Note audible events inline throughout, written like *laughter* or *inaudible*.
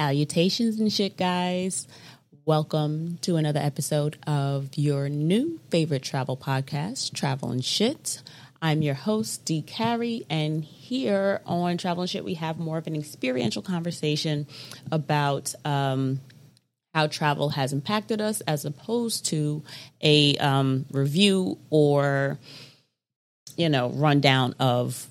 Salutations and shit, guys. Welcome to another episode of your new favorite travel podcast, Travel and Shit. I'm your host, Dee Carrie, and here on Travel and Shit, we have more of an experiential conversation about um, how travel has impacted us as opposed to a um, review or, you know, rundown of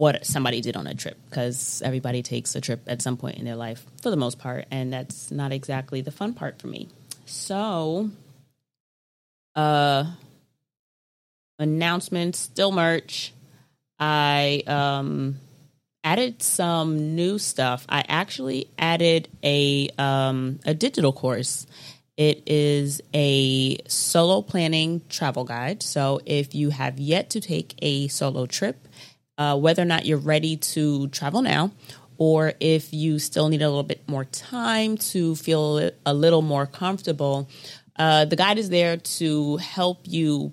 what somebody did on a trip because everybody takes a trip at some point in their life for the most part and that's not exactly the fun part for me. So uh announcements still merch. I um added some new stuff. I actually added a um a digital course. It is a solo planning travel guide. So if you have yet to take a solo trip uh, whether or not you're ready to travel now or if you still need a little bit more time to feel a little more comfortable. Uh, the guide is there to help you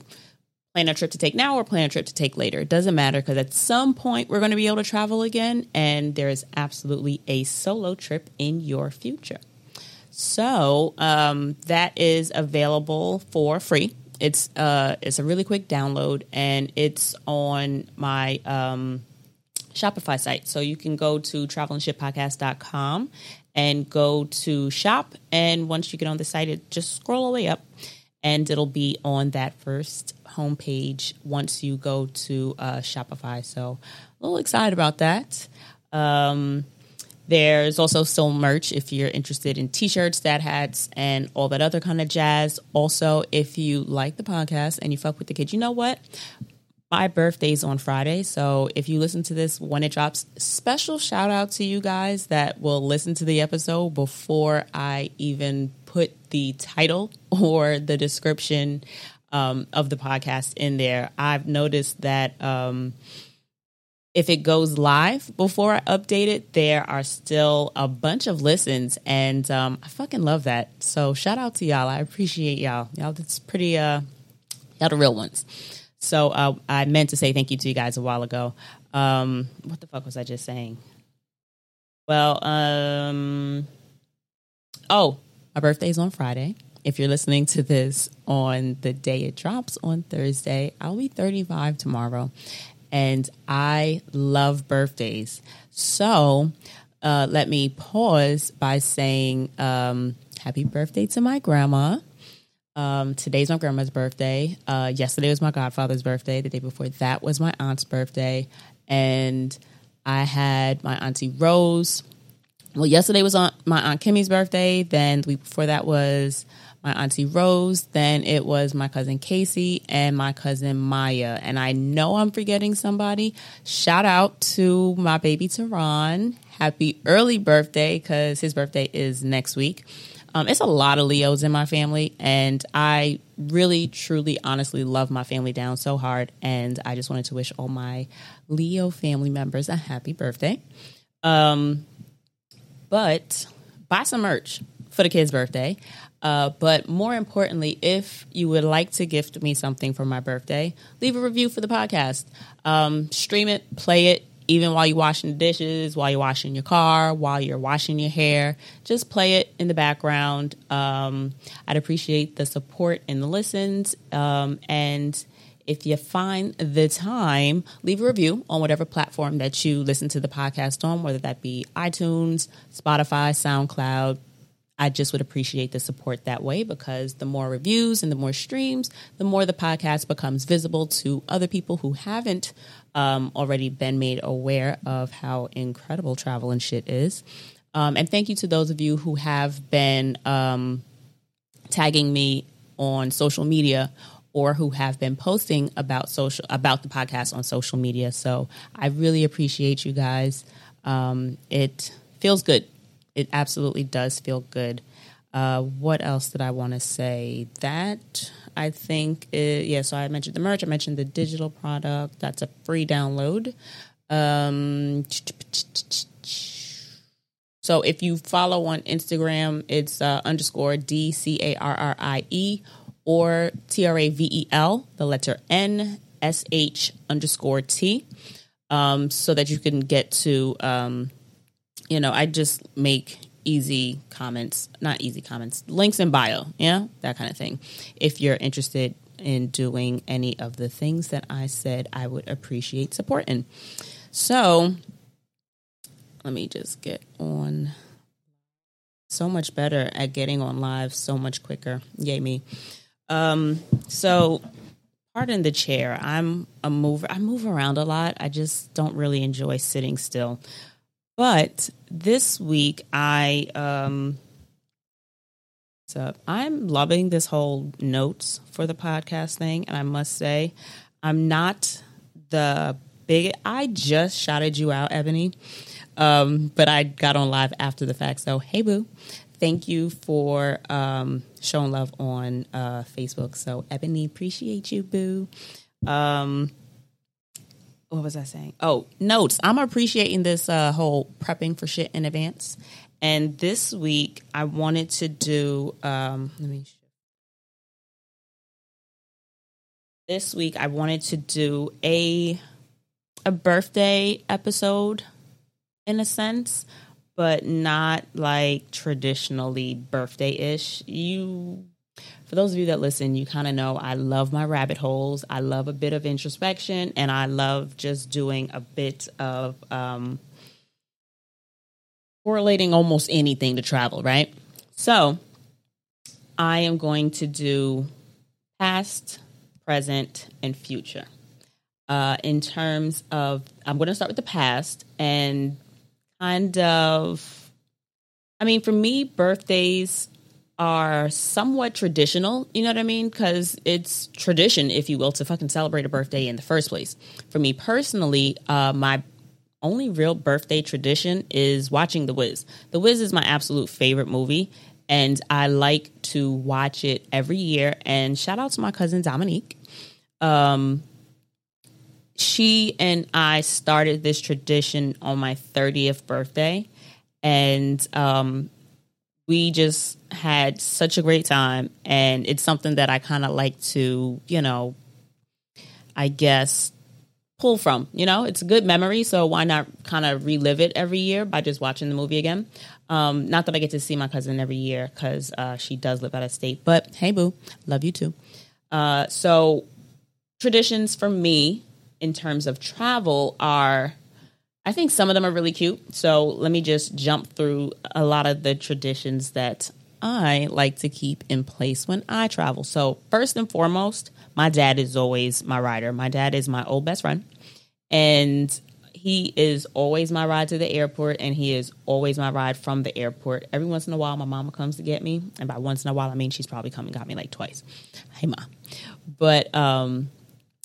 plan a trip to take now or plan a trip to take later. It doesn't matter because at some point we're going to be able to travel again, and there is absolutely a solo trip in your future. So um, that is available for free it's uh it's a really quick download and it's on my um Shopify site. So you can go to travelandshitpodcast.com and go to shop and once you get on the site it just scroll all the way up and it'll be on that first homepage once you go to uh, Shopify. So a little excited about that. Um, there's also still merch if you're interested in t-shirts, dad hats, and all that other kind of jazz. Also, if you like the podcast and you fuck with the kids, you know what? My birthday's on Friday, so if you listen to this when it drops, special shout out to you guys that will listen to the episode before I even put the title *laughs* or the description um, of the podcast in there. I've noticed that um, if it goes live before I update it, there are still a bunch of listens, and um, I fucking love that. So shout out to y'all. I appreciate y'all. Y'all, that's pretty. Uh, y'all the real ones. So uh, I meant to say thank you to you guys a while ago. Um, what the fuck was I just saying? Well, um, oh, my birthday's on Friday. If you're listening to this on the day it drops on Thursday, I'll be 35 tomorrow and I love birthdays. So uh, let me pause by saying um, happy birthday to my grandma. Um, today's my grandma's birthday. Uh, yesterday was my godfather's birthday. The day before that was my aunt's birthday. And I had my auntie Rose. Well, yesterday was on my aunt Kimmy's birthday. Then the week before that was my auntie Rose, then it was my cousin Casey and my cousin Maya. And I know I'm forgetting somebody. Shout out to my baby Tehran. Happy early birthday because his birthday is next week. Um, it's a lot of Leos in my family, and I really, truly, honestly love my family down so hard. And I just wanted to wish all my Leo family members a happy birthday. Um, but buy some merch for the kid's birthday. Uh, but more importantly, if you would like to gift me something for my birthday, leave a review for the podcast. Um, stream it, play it, even while you're washing the dishes, while you're washing your car, while you're washing your hair. Just play it in the background. Um, I'd appreciate the support and the listens. Um, and if you find the time, leave a review on whatever platform that you listen to the podcast on, whether that be iTunes, Spotify, SoundCloud, I just would appreciate the support that way because the more reviews and the more streams, the more the podcast becomes visible to other people who haven't um, already been made aware of how incredible travel and shit is. Um, and thank you to those of you who have been um, tagging me on social media or who have been posting about social about the podcast on social media. So I really appreciate you guys. Um, it feels good it absolutely does feel good. Uh, what else did I want to say? That I think, it, yeah. So I mentioned the merch. I mentioned the digital product. That's a free download. Um, so if you follow on Instagram, it's uh, underscore D C A R R I E or T R A V E L, the letter N S H underscore T, um, so that you can get to um, you know, I just make easy comments, not easy comments, links in bio, yeah, that kind of thing. If you're interested in doing any of the things that I said, I would appreciate supporting. So let me just get on so much better at getting on live so much quicker. Yay me. Um, so pardon the chair. I'm a mover. I move around a lot. I just don't really enjoy sitting still. But this week I um so I'm loving this whole notes for the podcast thing and I must say I'm not the big I just shouted you out, Ebony. Um, but I got on live after the fact. So, hey, boo. Thank you for um, showing love on uh, Facebook. So, Ebony, appreciate you, boo. Um, what was I saying? Oh, notes. I'm appreciating this uh, whole prepping for shit in advance. And this week, I wanted to do. Um, let me. This week, I wanted to do a a birthday episode in a sense, but not like traditionally birthday ish. You, for those of you that listen, you kind of know I love my rabbit holes. I love a bit of introspection, and I love just doing a bit of um, correlating almost anything to travel, right? So, I am going to do past, present, and future. Uh, in terms of, I'm going to start with the past and kind of I mean, for me, birthdays are somewhat traditional, you know what I mean? Because it's tradition, if you will, to fucking celebrate a birthday in the first place. For me personally, uh, my only real birthday tradition is watching The Wiz. The Wiz is my absolute favorite movie, and I like to watch it every year. And shout out to my cousin Dominique. Um, she and I started this tradition on my 30th birthday. And um, we just had such a great time. And it's something that I kind of like to, you know, I guess pull from. You know, it's a good memory. So why not kind of relive it every year by just watching the movie again? Um, not that I get to see my cousin every year because uh, she does live out of state. But hey, boo, love you too. Uh, so traditions for me in terms of travel are I think some of them are really cute. So let me just jump through a lot of the traditions that I like to keep in place when I travel. So, first and foremost, my dad is always my rider. My dad is my old best friend, and he is always my ride to the airport, and he is always my ride from the airport. Every once in a while, my mama comes to get me, and by once in a while, I mean she's probably come and got me like twice. Hey, ma. But um,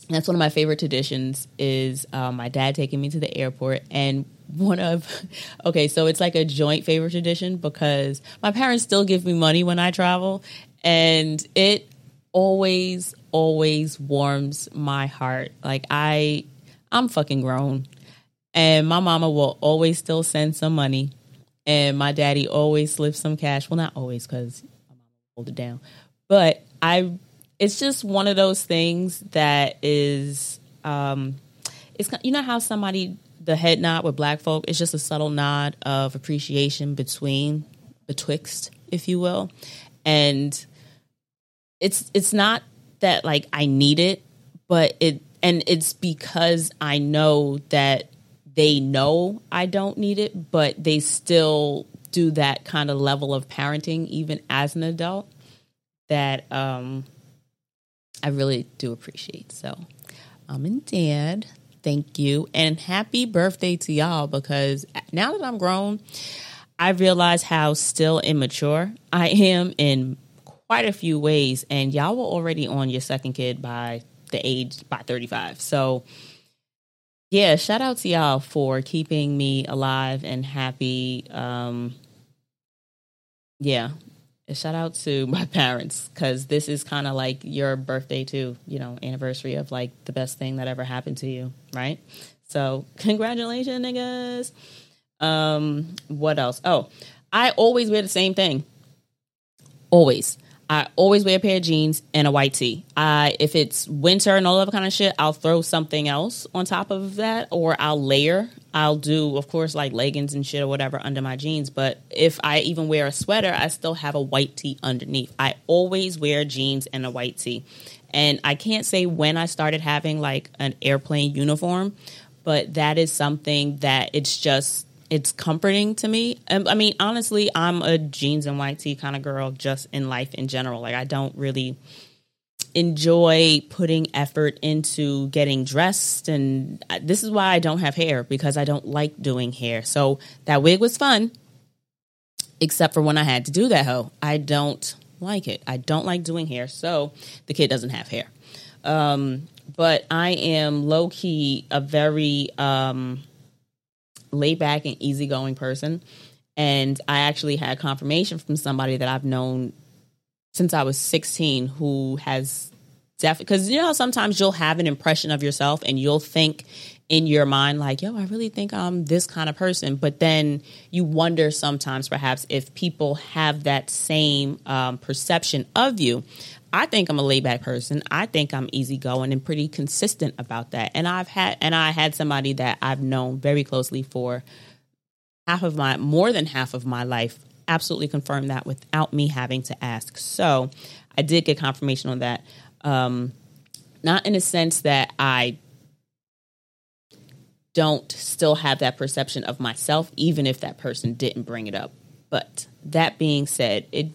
that's one of my favorite traditions is um, my dad taking me to the airport and one of *laughs* okay so it's like a joint favorite tradition because my parents still give me money when i travel and it always always warms my heart. Like i i'm fucking grown and my mama will always still send some money and my daddy always slips some cash. Well not always because my mama hold it down but i it's just one of those things that is um it's you know how somebody the head nod with black folk is just a subtle nod of appreciation between betwixt if you will. And it's it's not that like I need it but it and it's because I know that they know I don't need it but they still do that kind of level of parenting even as an adult that um I really do appreciate. So, mom and dad, thank you. And happy birthday to y'all because now that I'm grown, I realize how still immature I am in quite a few ways. And y'all were already on your second kid by the age by 35. So, yeah, shout out to y'all for keeping me alive and happy. Um, yeah, shout out to *laughs* my parents because this is kind of like your birthday too, you know, anniversary of like the best thing that ever happened to you, right? So *laughs* congratulations, niggas. Um, what else? Oh, I always wear the same thing. Always. I always wear a pair of jeans and a white tee. I if it's winter and all that kind of shit, I'll throw something else on top of that, or I'll layer I'll do, of course, like leggings and shit or whatever under my jeans. But if I even wear a sweater, I still have a white tee underneath. I always wear jeans and a white tee. And I can't say when I started having like an airplane uniform, but that is something that it's just it's comforting to me. I mean, honestly, I'm a jeans and white tee kind of girl just in life in general. Like I don't really enjoy putting effort into getting dressed and this is why I don't have hair because I don't like doing hair. So that wig was fun except for when I had to do that hoe. I don't like it. I don't like doing hair. So the kid doesn't have hair. Um, but I am low key a very um, laid back and easygoing person. And I actually had confirmation from somebody that I've known since I was 16 who has definitely, because you know, sometimes you'll have an impression of yourself and you'll think in your mind, like, yo, I really think I'm this kind of person. But then you wonder sometimes, perhaps, if people have that same um, perception of you. I think I'm a laid back person. I think I'm easygoing and pretty consistent about that. And I've had, and I had somebody that I've known very closely for half of my, more than half of my life absolutely confirmed that without me having to ask. So I did get confirmation on that. Um, not in a sense that I don't still have that perception of myself, even if that person didn't bring it up. But that being said, it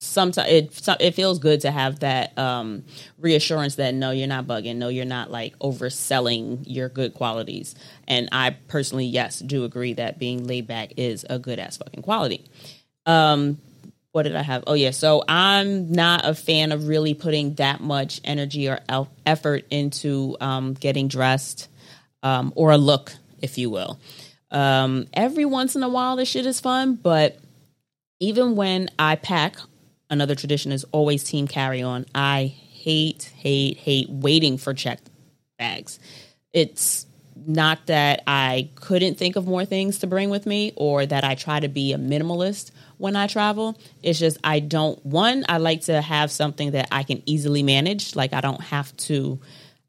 sometimes it it feels good to have that um, reassurance that no, you're not bugging, no, you're not like overselling your good qualities. And I personally, yes, do agree that being laid back is a good ass fucking quality. Um, what did I have? Oh yeah, so I'm not a fan of really putting that much energy or effort into um, getting dressed um, or a look, if you will. Um, every once in a while, this shit is fun, but even when I pack another tradition is always team carry on. I hate, hate, hate waiting for checked bags. It's not that I couldn't think of more things to bring with me or that I try to be a minimalist when I travel. It's just I don't, one, I like to have something that I can easily manage. Like I don't have to,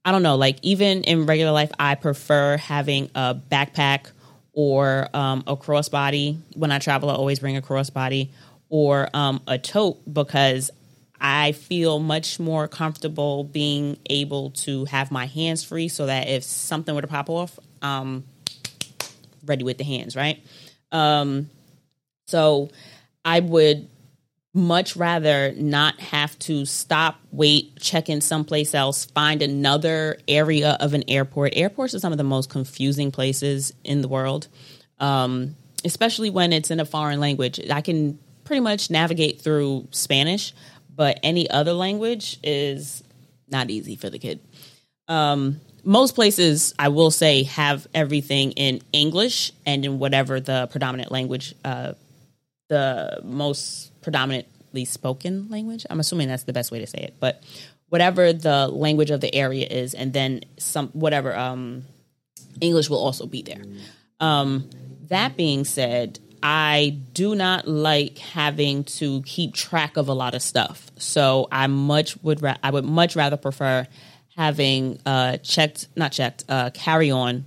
I don't know, like even in regular life, I prefer having a backpack or um, a crossbody. When I travel, I always bring a crossbody or um, a tote because I feel much more comfortable being able to have my hands free so that if something were to pop off, I'm ready with the hands, right? Um, so I would much rather not have to stop, wait, check in someplace else, find another area of an airport. Airports are some of the most confusing places in the world, um, especially when it's in a foreign language. I can pretty much navigate through Spanish, but any other language is not easy for the kid. Um, most places, I will say, have everything in English and in whatever the predominant language, uh, the most predominantly spoken language. I'm assuming that's the best way to say it, but whatever the language of the area is, and then some whatever um, English will also be there. Um, that being said, I do not like having to keep track of a lot of stuff. So I much would ra- I would much rather prefer having uh checked not checked uh carry on.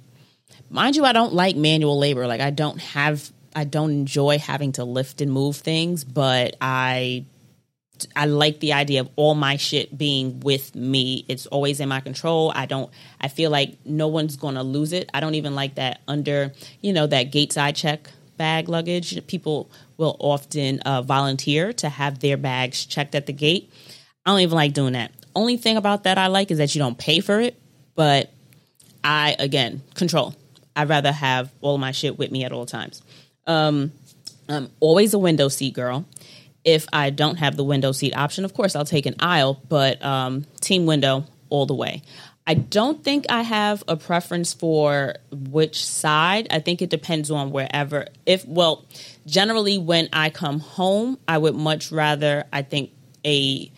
Mind you, I don't like manual labor. Like I don't have I don't enjoy having to lift and move things, but I I like the idea of all my shit being with me. It's always in my control. I don't I feel like no one's going to lose it. I don't even like that under, you know, that gate side check bag luggage. People will often uh, volunteer to have their bags checked at the gate. I don't even like doing that. Only thing about that I like is that you don't pay for it, but I again control. I'd rather have all my shit with me at all times. Um, I'm always a window seat girl. If I don't have the window seat option, of course I'll take an aisle, but um, team window all the way. I don't think I have a preference for which side. I think it depends on wherever. If, well, generally when I come home, I would much rather, I think, a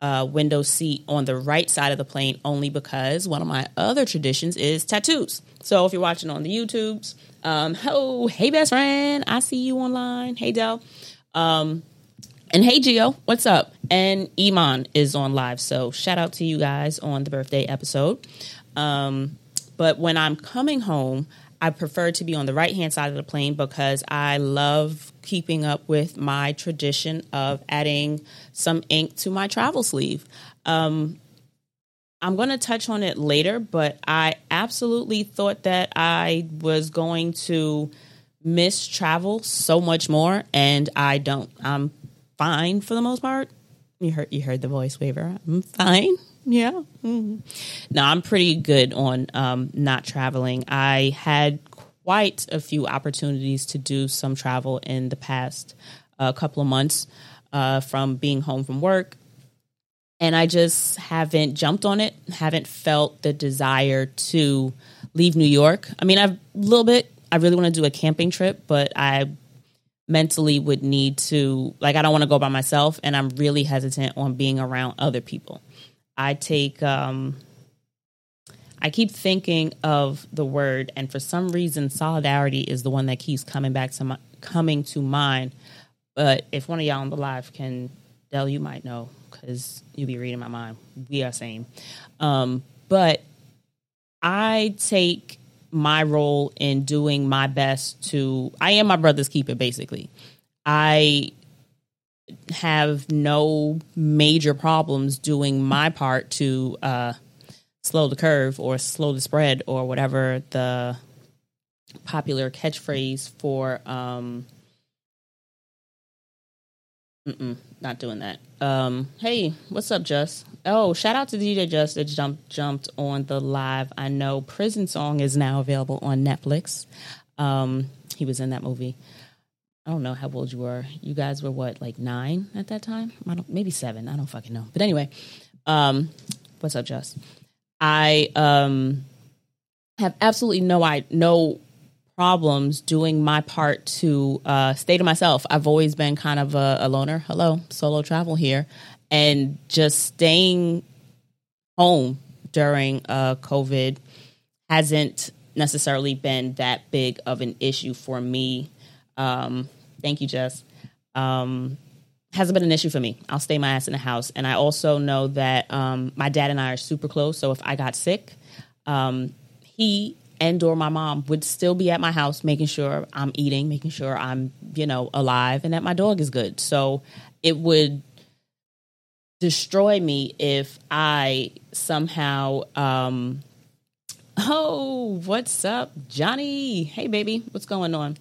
uh, window seat on the right side of the plane only because one of my other traditions is tattoos. So if you're watching on the YouTubes, um, oh, *laughs* hey, best friend, I see you online. Hey, Dell. Um, and hey, Geo, what's up? And Iman is on live. So shout out to you guys on the birthday episode. Um, but when I'm coming home, I prefer to be on the right hand side of the plane because I love keeping up with my tradition of adding some ink to my travel sleeve. Um, I'm going to touch on it later, but I absolutely thought that I was going to miss travel so much more, and I don't. I'm fine for the most part. You heard you heard the voice waver. I'm fine. Yeah. Mm-hmm. No, I'm pretty good on um, not traveling. I had quite a few opportunities to do some travel in the past uh, couple of months uh, from being home from work and I just haven't jumped on it, haven't felt the desire to leave New York. I mean, I've a little bit, I really want to do a camping trip, but I mentally would need to, like, I don't want to go by myself, and I'm really hesitant on being around other people. I take, um, I keep thinking of the word, and for some reason, solidarity is the one that keeps coming back to my, coming to mind. But if one of y'all on the live can, Dell, you might know because you'll be reading my mind. We are same. Um, but I take my role in doing my best to, I am my brother's keeper, basically. I have no major problems doing my part to uh, slow the curve or slow the spread or whatever the popular catchphrase for um, not doing that. Um, hey, what's up, Just? Oh, shout out to DJ Just that jumped jumped on the live. I know Prison Song is now available on Netflix. Um, he was in that movie. I don't know how old you were. You guys were what, like nine at that time? Maybe seven. I don't fucking know. But anyway, um, what's up, Just? I um have absolutely no I no problems doing my part to uh, stay to myself. I've always been kind of a, a loner. Hello, solo travel here, and just staying home during uh, COVID hasn't necessarily been that big of an issue for me. Um, thank you, Jess. Um, hasn't been an issue for me. I'll stay my ass in the house, and I also know that um, my dad and I are super close. So if I got sick, um, he and or my mom would still be at my house making sure I'm eating, making sure I'm, you know, alive and that my dog is good. So it would destroy me if I somehow um oh, what's up, Johnny? Hey baby, what's going on?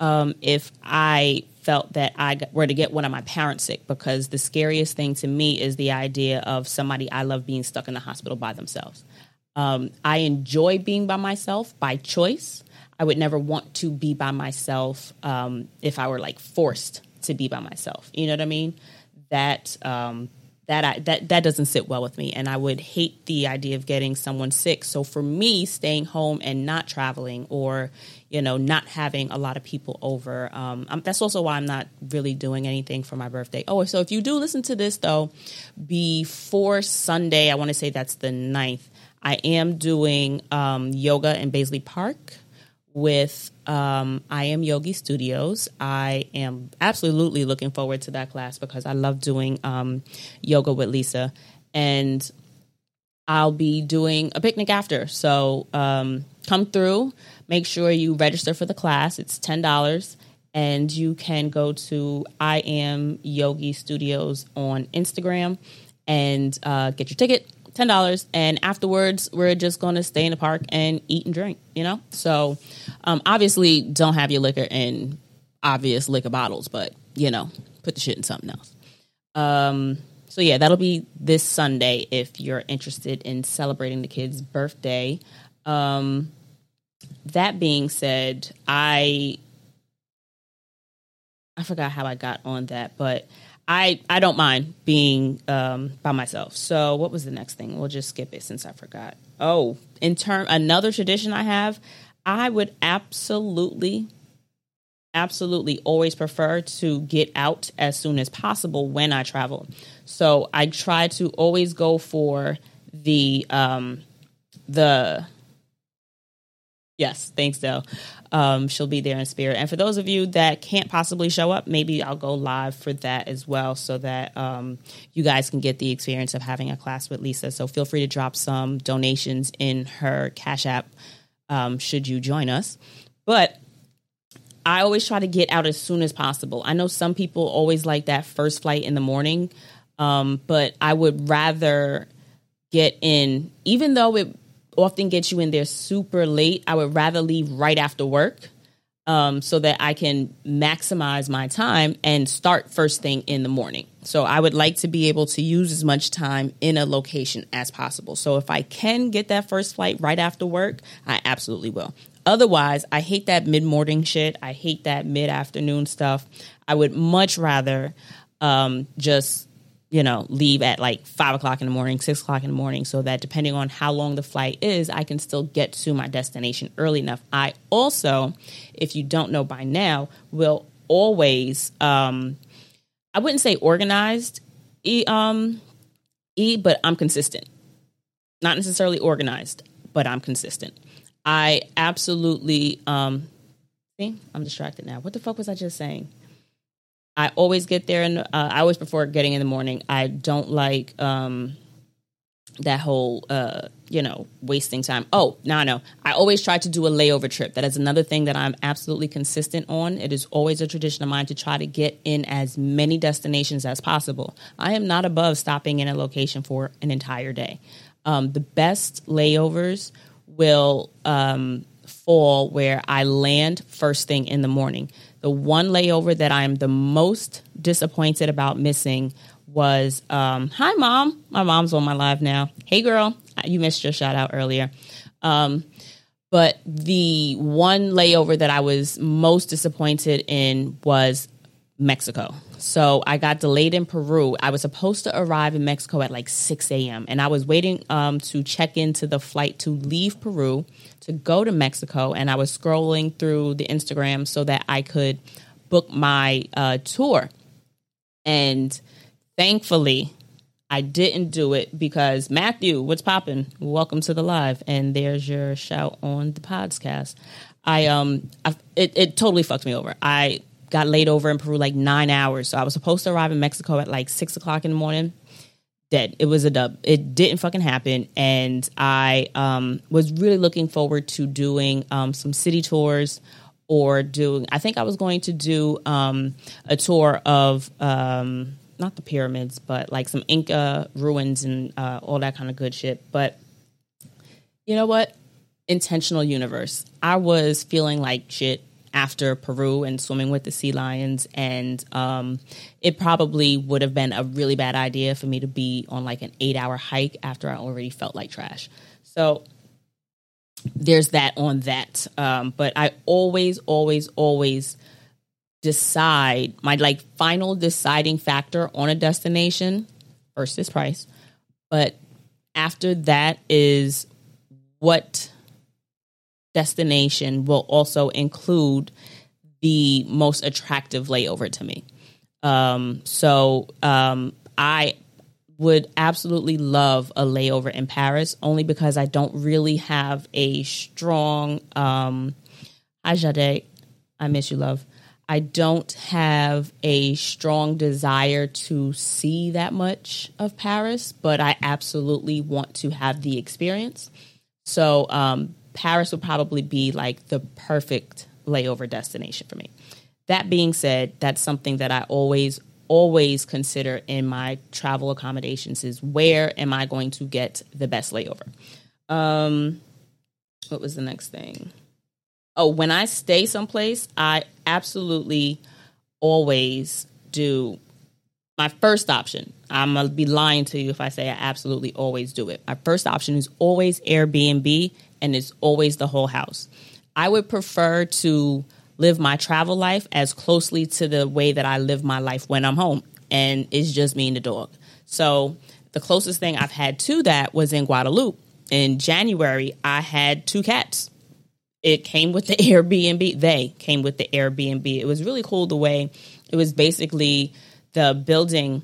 Um if I felt that I were to get one of my parents sick because the scariest thing to me is the idea of somebody I love being stuck in the hospital by themselves. Um, I enjoy being by myself by choice. I would never want to be by myself um, if I were like forced to be by myself. You know what I mean? That um, that I, that that doesn't sit well with me, and I would hate the idea of getting someone sick. So for me, staying home and not traveling, or you know, not having a lot of people over, um, that's also why I'm not really doing anything for my birthday. Oh, so if you do listen to this though, before Sunday, I want to say that's the 9th. I am doing um, yoga in Baisley Park with um, I Am Yogi Studios. I am absolutely looking forward to that class because I love doing um, yoga with Lisa. And I'll be doing a picnic after. So um, come through, make sure you register for the class. It's $10. And you can go to I Am Yogi Studios on Instagram and uh, get your ticket ten dollars, and afterwards we're just going to stay in the park and eat and drink. You know, so um, obviously don't have your liquor in obvious liquor bottles, but you know, put the shit in something else. Um, so yeah, that'll be this Sunday if you're interested in celebrating the kid's birthday. Um, that being said, I I forgot how I got on that, but I I don't mind being um, by myself. So what was the next thing? We'll just skip it since I forgot. Oh, in term another tradition I have, I would absolutely absolutely always prefer to get out as soon as possible when I travel. So I try to always go for the um the Yes, thanks, Dell. Um, she'll be there in spirit. And for those of you that can't possibly show up, maybe I'll go live for that as well so that um, you guys can get the experience of having a class with Lisa. So feel free to drop some donations in her Cash App um, should you join us. But I always try to get out as soon as possible. I know some people always like that first flight in the morning, um, but I would rather get in, even though it often get you in there super late, I would rather leave right after work um, so that I can maximize my time and start first thing in the morning. So I would like to be able to use as much time in a location as possible. So if I can get that first flight right after work, I absolutely will. Otherwise, I hate that mid morning shit. I hate that mid afternoon stuff. I would much rather um, just you know, leave at like five o'clock in the morning, six o'clock in the morning, so that depending on how long the flight is, I can still get to my destination early enough. I also, if you don't know by now, will always, um, I wouldn't say organized, e, um, e, but I'm consistent. Not necessarily organized, but I'm consistent. I absolutely, um, see, I'm distracted now. What the fuck was I just saying? I always get there, and uh, I always prefer getting in the morning. I don't like um, that whole, uh, you know, wasting time. Oh, no, know. I always try to do a layover trip. That is another thing that I'm absolutely consistent on. It is always a tradition of mine to try to get in as many destinations as possible. I am not above stopping in a location for an entire day. Um, the best layovers will um, fall where I land first thing in the morning. The one layover that I'm the most disappointed about missing was um, Hi, mom. My mom's on my live now. Hey, girl. You missed your shout out earlier. Um, but the one layover that I was most disappointed in was Mexico. So I got delayed in Peru. I was supposed to arrive in Mexico at like 6 a.m. and I was waiting um, to check into the flight to leave Peru to go to Mexico, and I was scrolling through the Instagram so that I could book my uh, tour. And thankfully, I didn't do it because Matthew, what's popping? Welcome to the live, and there's your shout on the podcast. I um, I, it it totally fucked me over. I got laid over in Peru like nine hours, so I was supposed to arrive in Mexico at like six o'clock in the morning dead. It was a dub. It didn't fucking happen. And I um, was really looking forward to doing um, some city tours or doing, I think I was going to do um, a tour of, um, not the pyramids, but like some Inca ruins and uh, all that kind of good shit. But you know what? Intentional universe. I was feeling like shit after Peru and swimming with the sea lions. And um, it probably would have been a really bad idea for me to be on like an eight hour hike after I already felt like trash. So there's that on that. Um, but I always, always, always decide my like final deciding factor on a destination versus price. But after that is what destination will also include the most attractive layover to me. Um, so um, I would absolutely love a layover in Paris only because I don't really have a strong. Um, hi, Jade. I miss you, love. I don't have a strong desire to see that much of Paris, but I absolutely want to have the experience. So um, Paris would probably be like the perfect layover destination for me. That being said, that's something that I always always consider in my travel accommodations is where am I going to get the best layover? Um what was the next thing? Oh, when I stay someplace, I absolutely always do my first option. I'm gonna be lying to you if I say I absolutely always do it. My first option is always Airbnb and it's always the whole house. I would prefer to live my travel life as closely to the way that I live my life when I'm home, and it's just me and the dog. So the closest thing I've had to that was in Guadeloupe. In January, I had two cats. It came with the *laughs* Airbnb. They came with the Airbnb. It was really cool the way it was basically the building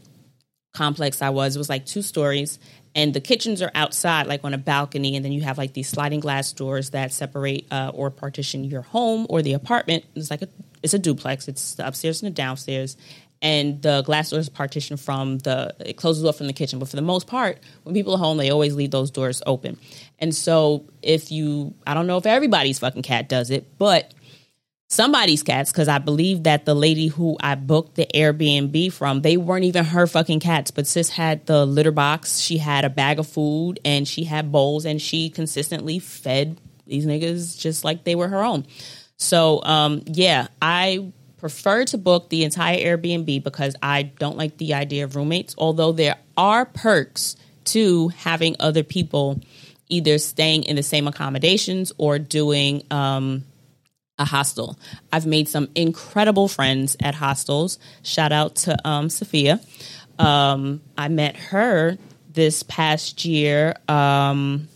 complex I was. It was like two stories, and the kitchens are outside like on a balcony and then you have like these sliding glass doors that separate uh, or partition your home or the apartment it's like a it's a duplex it's the upstairs and the downstairs and the glass doors partition from the it closes off from the kitchen. But for the most part, when people are home, they always leave those doors open. And so if you, I don't know if everybody's fucking cat does it, but somebody's cats because I believe that the lady who I booked the Airbnb from, they weren't even her fucking cats, but sis had the litter box, she had a bag of food, and she had bowls, and she consistently fed these niggas just like they were her own. So um, yeah, I prefer to book the entire Airbnb because I don't like the idea of roommates, although there are perks to having other people either staying in the same accommodations or doing um, a hostel. I've made some incredible friends at hostels. Shout out to um, Sophia. Um, I met her this past year um,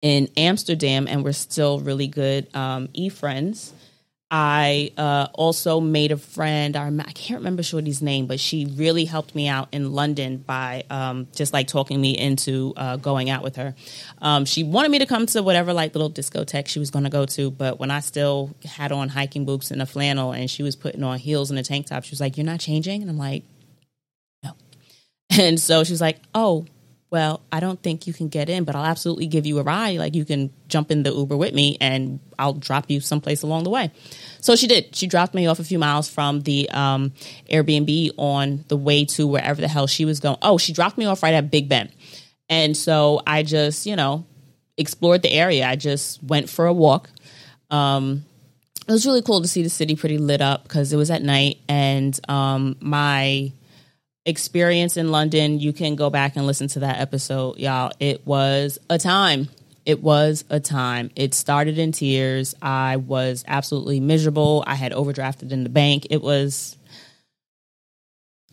in Amsterdam, and we're still really good um, e friends. I uh, also made a friend. I, I can't remember Shorty's name, but she really helped me out in London by um, just like talking me into uh, going out with her. Um, she wanted me to come to whatever like little discotheque she was going to go to, but when I still had on hiking boots and a flannel, and she was putting on heels and a tank top, she was like, "You're not changing," and I'm like, "No." *laughs* And so she was like, "Oh, well, I don't think you can get in, but I'll absolutely give you a ride. Like you can jump in the Uber with me and I'll drop you someplace along the way. So she did. She dropped me off a few miles from the um, Airbnb on the way to wherever the hell she was going. Oh, she dropped me off right at Big Ben. And so I just, you know, explored the area. I just went for a walk. Um, it was really cool to see the city pretty lit up because it was at night and um, my experience in London, you can go back and listen to that episode, y'all. It was a time. It was a time. It started in tears. I was absolutely miserable. I had overdrafted in the bank. It was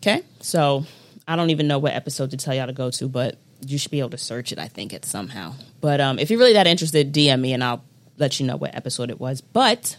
okay. So I don't even know what episode to tell y'all to go to, but you should be able to search it. I think it somehow. But um, if you're really that interested, DM me and I'll let you know what episode it was. But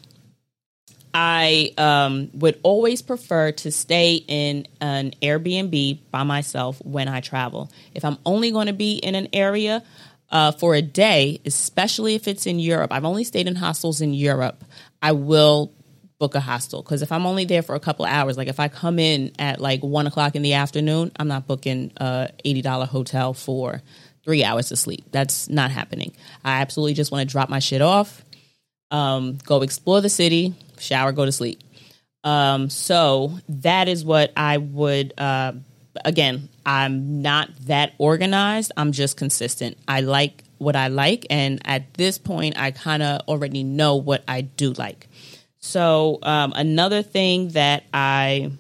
I um, would always prefer to stay in an Airbnb by myself when I travel. If I'm only going to be in an area uh, for a day, especially if it's in Europe, I've only stayed in hostels in Europe. I will book a hostel because if I'm only there for a couple hours, like if I come in at like one o'clock in the afternoon, I'm not booking a eighty dollar hotel for three hours of sleep. That's not happening. I absolutely just want to drop my shit off, um, go explore the city, shower, go to sleep. Um, so that is what I would. Uh, again, I'm not that organized. I'm just consistent. I like what I like, and at this point, I kind of already know what I do like. So um, another thing that I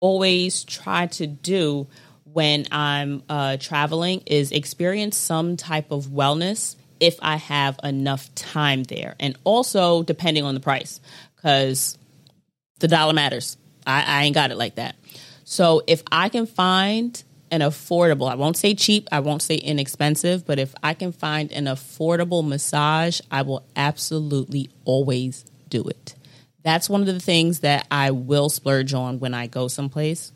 always try to do when I'm uh, traveling is experience some type of wellness if I have enough time there. And also depending on the price, because the dollar matters. I, I ain't got it like that. So if I can find an affordable, I won't say cheap, I won't say inexpensive, but if I can find an affordable massage, I will absolutely always do it. That's one of the things that I will splurge on when I go someplace.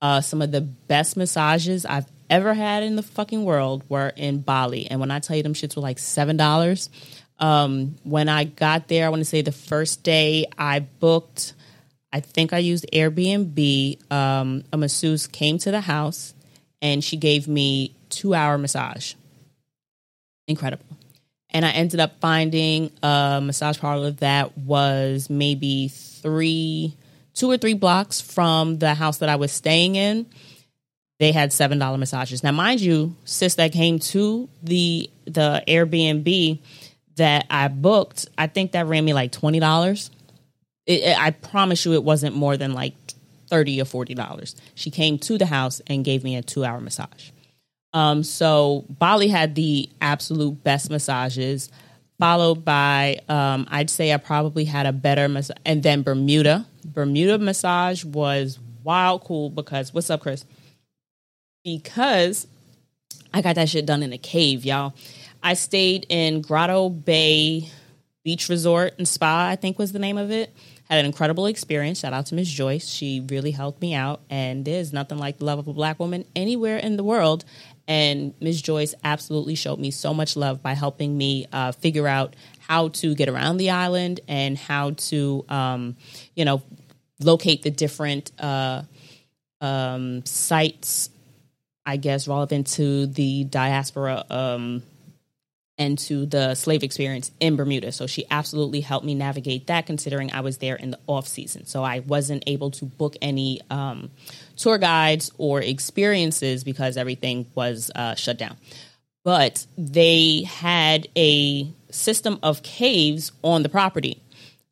Uh, some of the best massages I've ever had in the fucking world were in Bali. And when I tell you them shits were like $7, um, when I got there, I want to say the first day I booked, I think I used Airbnb. Um, a masseuse came to the house and she gave me two hour massage. Incredible. And I ended up finding a massage parlor that was maybe three, two or three blocks from the house that I was staying in they had seven dollar massages. Now, mind you, sis that came to the the Airbnb that I booked, I think that ran me like twenty dollars. I promise you, it wasn't more than like thirty or forty dollars. She came to the house and gave me a two hour massage. Um, so Bali had the absolute best massages, followed by um, I'd say I probably had a better massage, and then Bermuda. Bermuda massage was wild cool because what's up, Chris? Because I got that shit done in a cave, y'all. I stayed in Grotto Bay Beach Resort and Spa, I think was the name of it. Had an incredible experience. Shout out to Miss Joyce. She really helped me out. And there's nothing like the love of a black woman anywhere in the world. And Miss Joyce absolutely showed me so much love by helping me uh, figure out how to get around the island and how to, um, you know, locate the different uh, um, sites, I guess, relevant to the diaspora um, and to the slave experience in Bermuda. So she absolutely helped me navigate that, considering I was there in the off season. So I wasn't able to book any um, tour guides or experiences because everything was uh, shut down. But they had a system of caves on the property.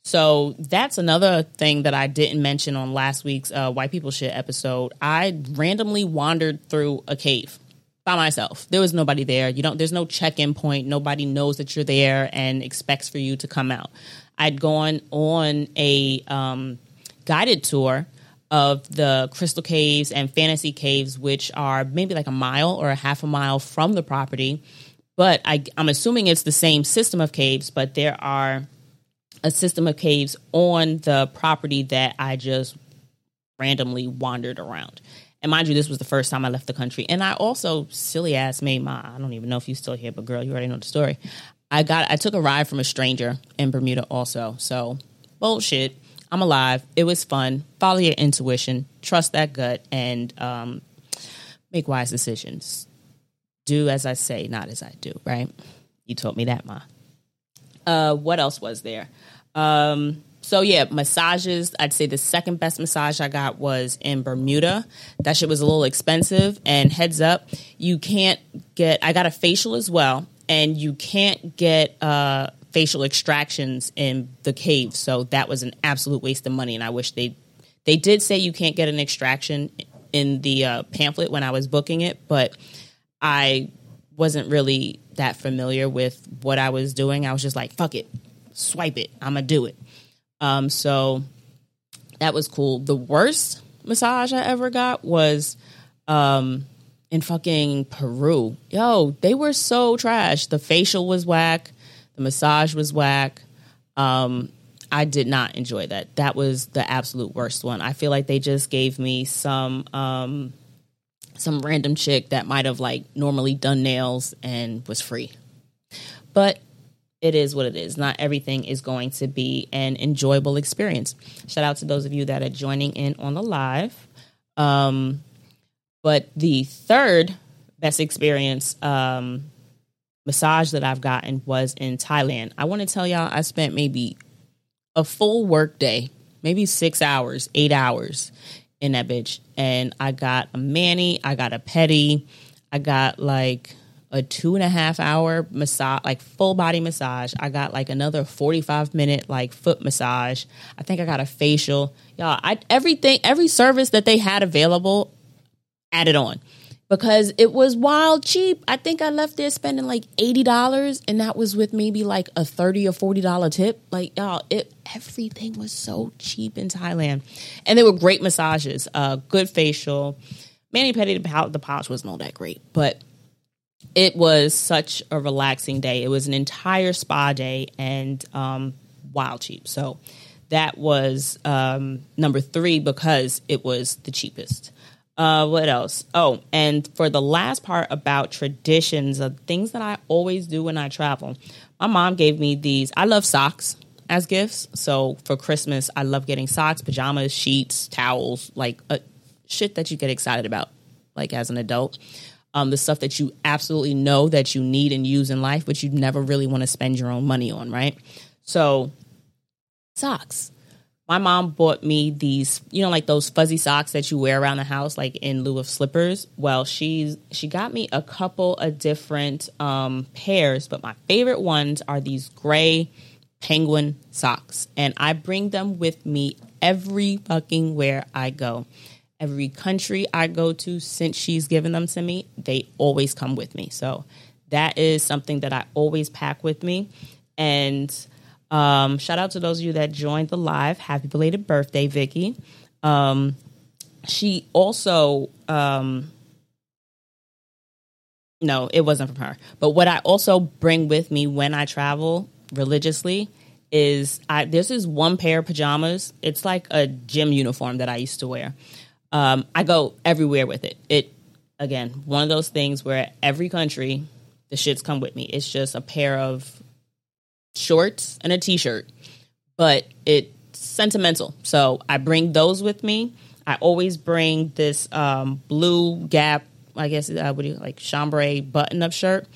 So that's another thing that I didn't mention on last week's uh, White People Shit episode. I randomly wandered through a cave by myself. There was nobody there. You don't. There's no check-in point. Nobody knows that you're there and expects for you to come out. I'd gone on a um, guided tour of the Crystal Caves and Fantasy Caves, which are maybe like a mile or a half a mile from the property. But I, I'm assuming it's the same system of caves, but there are a system of caves on the property that I just randomly wandered around. And mind you, this was the first time I left the country. And I also, silly ass, made my, I don't even know if you're still here, but girl, you already know the story. I got, I took a ride from a stranger in Bermuda also. So, bullshit. I'm alive. It was fun. Follow your intuition, trust that gut, and um, make wise decisions. Do as I say, not as I do, right? You told me that, Ma. Uh, what else was there? Um, so yeah, massages. I'd say the second best massage I got was in Bermuda. That shit was a little expensive. And heads up, you can't get. I got a facial as well, and you can't get uh, facial extractions in the cave. So that was an absolute waste of money. And I wish they they did say you can't get an extraction in the uh, pamphlet when I was booking it, but I wasn't really that familiar with what I was doing. I was just like, fuck it, swipe it. I'm gonna do it. Um, so that was cool. The worst massage I ever got was um, in fucking Peru. Yo, they were so trash. The facial was whack. The massage was whack. Um, I did not enjoy that. That was the absolute worst one. I feel like they just gave me some um, some random chick that might have like normally done nails and was free. But it is what it is. Not everything is going to be an enjoyable experience. Shout out to those of you that are joining in on the live. Um, but the third best experience um, massage that I've gotten was in Thailand. I want to tell y'all, I spent maybe a full work day, maybe six hours, eight hours in that bitch. And I got a mani, I got a pedi, I got like a two and a half hour massage, like full body massage. I got like another 45 minute like foot massage. I think I got a facial. Y'all, I everything, every service that they had available, added on because it was wild cheap. I think I left there spending like $80 and that was with maybe like a 30 or $40 tip. Like y'all, it everything was so cheap in Thailand. And they were great massages, uh good facial. Manny Pedi the, polish wasn't all that great, but it was such a relaxing day. It was an entire spa day and um, wild cheap. So that was um, number three because it was the cheapest. Uh, what else? Oh, and for the last part about traditions of things that I always do when I travel, my mom gave me these. I love socks as gifts. So for Christmas, I love getting socks, pajamas, sheets, towels, like uh, shit that you get excited about, like as an adult um, the stuff that you absolutely know that you need and use in life, but you never really want to spend your own money on, right? So, socks. My mom bought me these, you know, like those fuzzy socks that you wear around the house, like in lieu of slippers. Well, she's she got me a couple of different um, pairs, but my favorite ones are these gray penguin socks, and I bring them with me every fucking where I go. Every country I go to since she's given them to me, they always come with me. So that is something that I always pack with me. And um, shout out to those of you that joined the live. Happy belated birthday, Vicky. Um, she also, um, no, it wasn't from her. But what I also bring with me when I travel religiously is I this is one pair of pajamas. It's like a gym uniform that I used to wear. Um, I go everywhere with it. It again, one of those things where every country the shits come with me. It's just a pair of shorts and a t-shirt, but it's sentimental. So I bring those with me. I always bring this um, blue Gap, I guess uh, what do you like chambray button up shirt.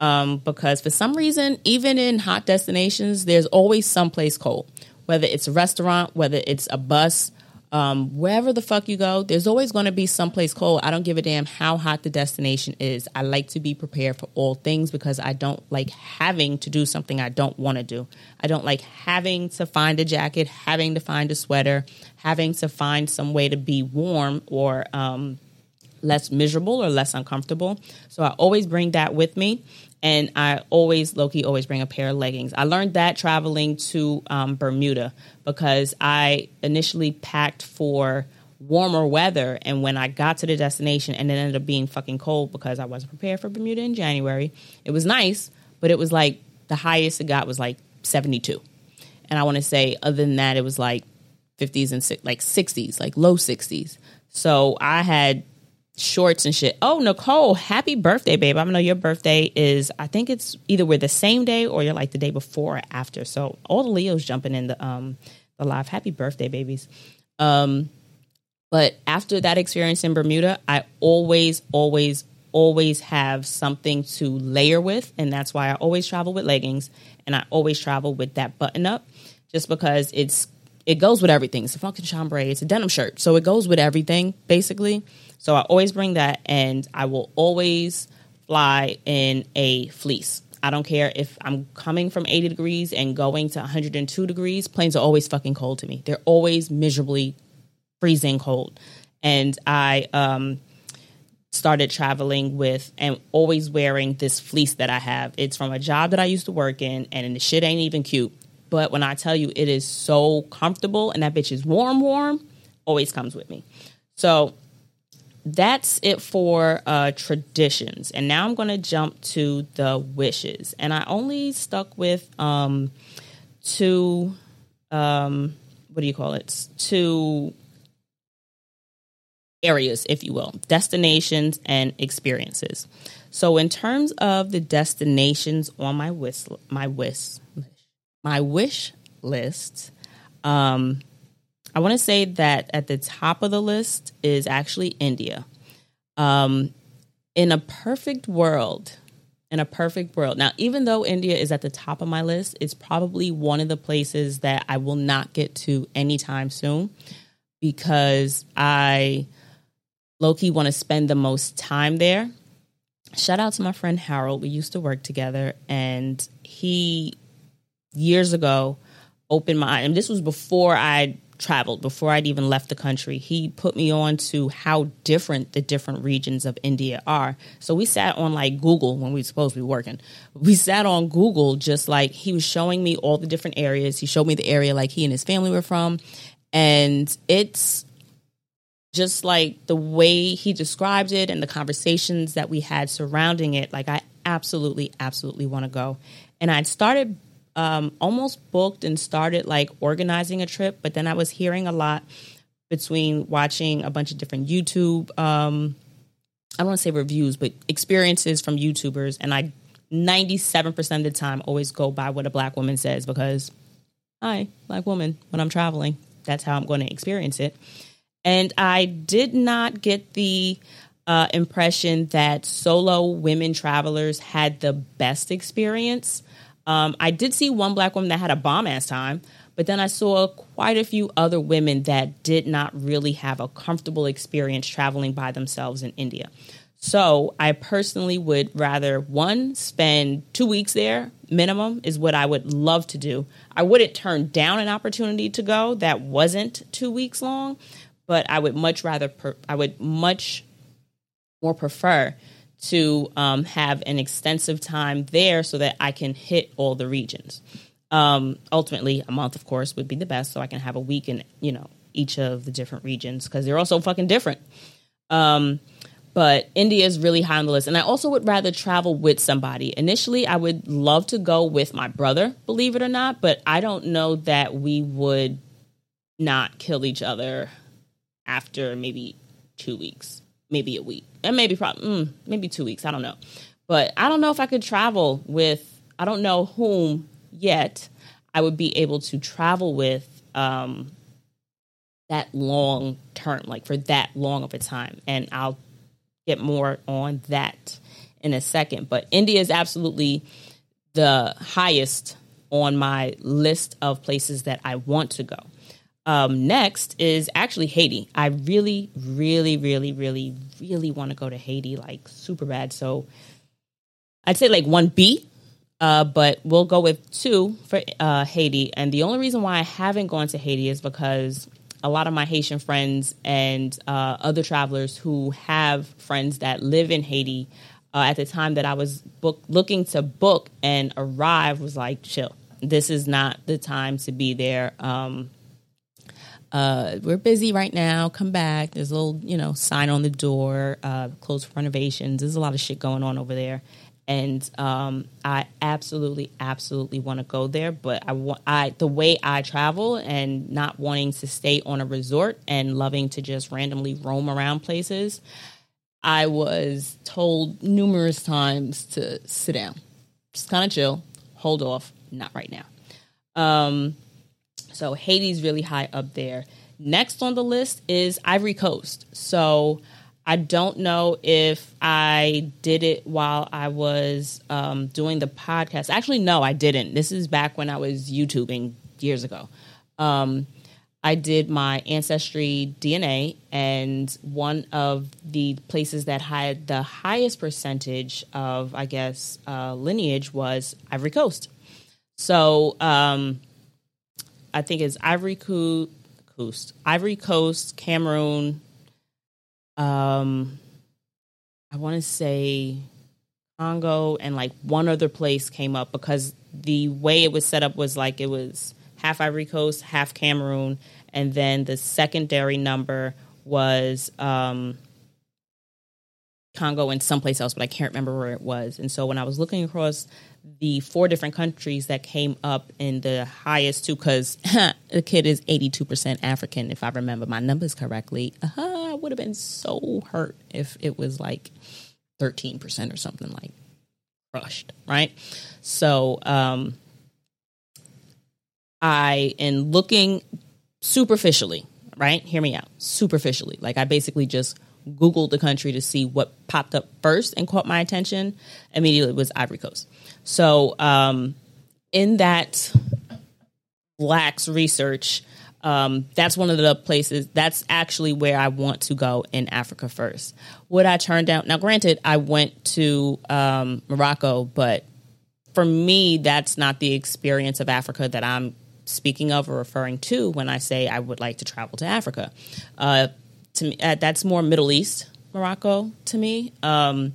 Um, because for some reason, even in hot destinations, there's always someplace cold. Whether it's a restaurant, whether it's a bus, um, wherever the fuck you go, there's always going to be someplace cold. I don't give a damn how hot the destination is. I like to be prepared for all things because I don't like having to do something I don't want to do. I don't like having to find a jacket, having to find a sweater, having to find some way to be warm or um, less miserable or less uncomfortable. So I always bring that with me and I always, Loki, always bring a pair of leggings. I learned that traveling to um, Bermuda because I initially packed for warmer weather, and when I got to the destination, and it ended up being fucking cold because I wasn't prepared for Bermuda in January. It was nice, but it was like the highest it got was like seventy two, and I want to say other than that, it was like fifties and like sixties, like low sixties. So I had shorts and shit. Oh, Nicole, happy birthday, babe. I'm gonna know your birthday is, I think it's either we're the same day or you're like the day before or after. So all the Leos jumping in the um the live. Happy birthday, babies. Um but after that experience in Bermuda, I always, always, always have something to layer with. And that's why I always travel with leggings and I always travel with that button up just because it's it goes with everything. It's a fucking chambray. It's a denim shirt. So it goes with everything, basically. So I always bring that, and I will always fly in a fleece. I don't care if I'm coming from 80 degrees and going to 102 degrees. Planes are always fucking cold to me. They're always miserably freezing cold. And I um, started traveling with and always wearing this fleece that I have. It's from a job that I used to work in, and the shit ain't even cute. But when I tell you it is so comfortable and that bitch is warm, warm, always comes with me. So that's it for uh, traditions. And now I'm going to jump to the wishes. And I only stuck with um, two, um, what do you call it? Two areas, if you will, destinations and experiences. So, in terms of the destinations on my wish, my wish, my wish list, um, I want to say that at the top of the list is actually India. Um, in a perfect world, in a perfect world. Now, even though India is at the top of my list, it's probably one of the places that I will not get to anytime soon because I low key want to spend the most time there. Shout out to my friend Harold. We used to work together, and he years ago opened my eye, and this was before I traveled before I'd even left the country. He put me on to how different the different regions of India are. So we sat on like Google when we were supposed to be working. We sat on Google just like he was showing me all the different areas. He showed me the area like he and his family were from. And it's just like the way he described it and the conversations that we had surrounding it. Like I absolutely, absolutely want to go. And I'd started um, almost booked and started like organizing a trip, but then I was hearing a lot between watching a bunch of different YouTube, um, I don't want to say reviews, but experiences from YouTubers, and I 97% of the time always go by what a black woman says because hi, black woman, when I'm traveling, that's how I'm going to experience it. And I did not get the uh, impression that solo women travelers had the best experience. Um, I did see one black woman that had a bomb ass time, but then I saw quite a few other women that did not really have a comfortable experience traveling by themselves in India. So I personally would rather one spend two weeks there minimum is what I would love to do. I wouldn't turn down an opportunity to go that wasn't two weeks long, but I would much rather per- I would much more prefer to um, have an extensive time there so that I can hit all the regions. Um, ultimately, a month, of course, would be the best, so I can have a week in you know each of the different regions because they're all so fucking different. Um, but India is really high on the list, and I also would rather travel with somebody. Initially, I would love to go with my brother, believe it or not, but I don't know that we would not kill each other after maybe two weeks maybe a week, and maybe probably mm, maybe two weeks. I don't know, but I don't know if I could travel with. I don't know whom yet. I would be able to travel with um, that long term, like for that long of a time. And I'll get more on that in a second. But India is absolutely the highest on my list of places that I want to go. Um, next is actually Haiti. I really, really, really, really, really want to go to Haiti, like super bad. So I'd say like 1B, uh, but we'll go with two for uh, Haiti. And the only reason why I haven't gone to Haiti is because a lot of my Haitian friends and uh, other travelers who have friends that live in Haiti uh, at the time that I was book, looking to book and arrive was like, chill. This is not the time to be there. Um, uh, we're busy right now. Come back. There's a little, you know, sign on the door, uh, closed renovations. There's a lot of shit going on over there and um, I absolutely, absolutely want to go there. But I want I the way I travel and not wanting to stay on a resort and loving to just randomly roam around places. I was told numerous times to sit down, just kind of chill, hold off, not right now. Um, so Haiti's really high up there. Next on the list is Ivory Coast. So I don't know if I did it while I was um, doing the podcast. Actually, no, I didn't. This is back when I was YouTubing years ago. Um, I did my ancestry DNA, and one of the places that had the highest percentage of, I guess, uh, lineage was Ivory Coast. So um, I think it's Ivory Coast, Ivory Coast, Cameroon, um, I want to say Congo and like one other place came up because the way it was set up was like it was half Ivory Coast, half Cameroon, and then the secondary number was um, Congo and someplace else, but I can't remember where it was. And so when I was looking across the four different countries that came up in the highest two, because *laughs* the kid is 82% African, if I remember my numbers correctly, uh, I would have been so hurt if it was like 13% or something like crushed, right? So, um, I, in looking superficially, right? Hear me out. Superficially. Like I basically just Googled the country to see what popped up first and caught my attention, immediately was Ivory Coast. So, um, in that lax research, um, that's one of the places. That's actually where I want to go in Africa first. Would I turn down? Now, granted, I went to um, Morocco, but for me, that's not the experience of Africa that I'm speaking of or referring to when I say I would like to travel to Africa. Uh, to me, uh, that's more Middle East Morocco to me. Um,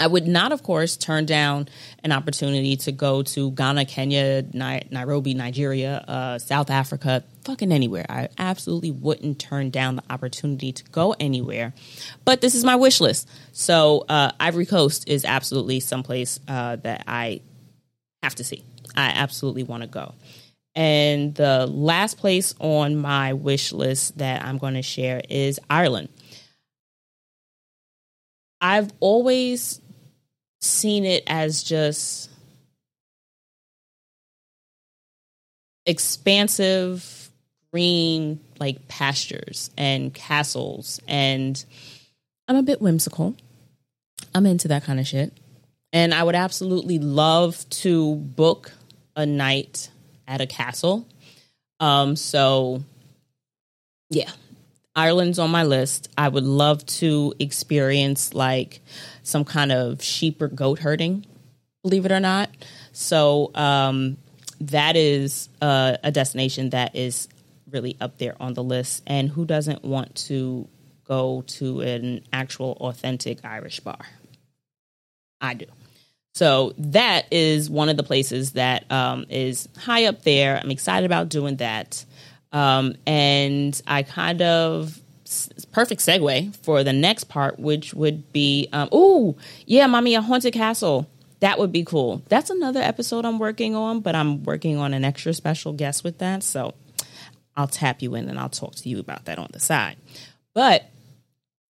I would not, of course, turn down an opportunity to go to Ghana, Kenya, Ni- Nairobi, Nigeria, uh, South Africa, fucking anywhere. I absolutely wouldn't turn down the opportunity to go anywhere. But this is my wish list. So uh, Ivory Coast is absolutely someplace uh, that I have to see. I absolutely want to go. And the last place on my wish list that I'm going to share is Ireland. I've always seen it as just expansive green like pastures and castles and I'm a bit whimsical. I'm into that kind of shit. And I would absolutely love to book a night at a castle. Um, so yeah, Ireland's on my list. I would love to experience like some kind of sheep or goat herding, believe it or not. So um, that is uh, a destination that is really up there on the list. And who doesn't want to go to an actual authentic Irish bar? I do. So that is one of the places that um, is high up there. I'm excited about doing that. Um, and I kind of perfect segue for the next part, which would be, um, oh yeah, mommy, a haunted castle. That would be cool. That's another episode I'm working on, but I'm working on an extra special guest with that. So I'll tap you in and I'll talk to you about that on the side. But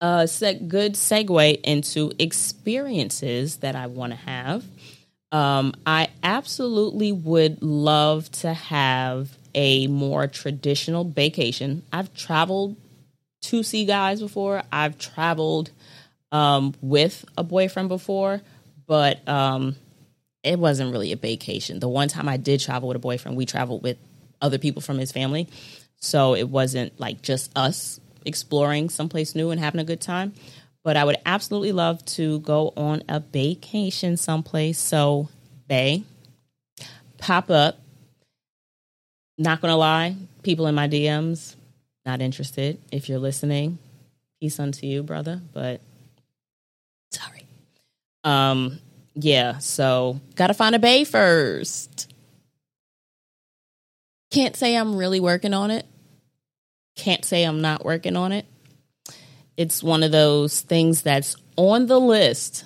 a good segue into experiences that I want to have. Um, I absolutely would love to have a more traditional vacation. I've traveled to see guys before. I've traveled um, with a boyfriend before, but um, it wasn't really a vacation. The one time I did travel with a boyfriend, we traveled with other people from his family. So it wasn't like just us exploring someplace new and having a good time. But I would absolutely love to go on a vacation someplace. So, Bay, pop up. Not gonna lie, people in my DMs, not interested. If you're listening, peace unto you, brother. But sorry. Um, yeah, so gotta find a bay first. Can't say I'm really working on it. Can't say I'm not working on it. It's one of those things that's on the list.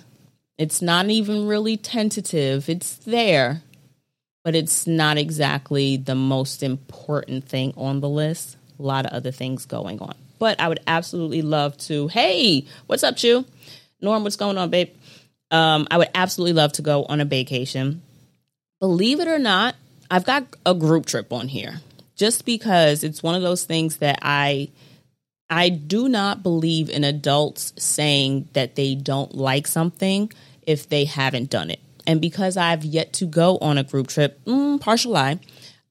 It's not even really tentative. It's there, but it's not exactly the most important thing on the list. A lot of other things going on. But I would absolutely love to. Hey, what's up, Chew? Norm, what's going on, babe? Um, I would absolutely love to go on a vacation. Believe it or not, I've got a group trip on here just because it's one of those things that I I do not believe in adults saying that they don't like something if they haven't done it. And because I've yet to go on a group trip, mm, partial lie,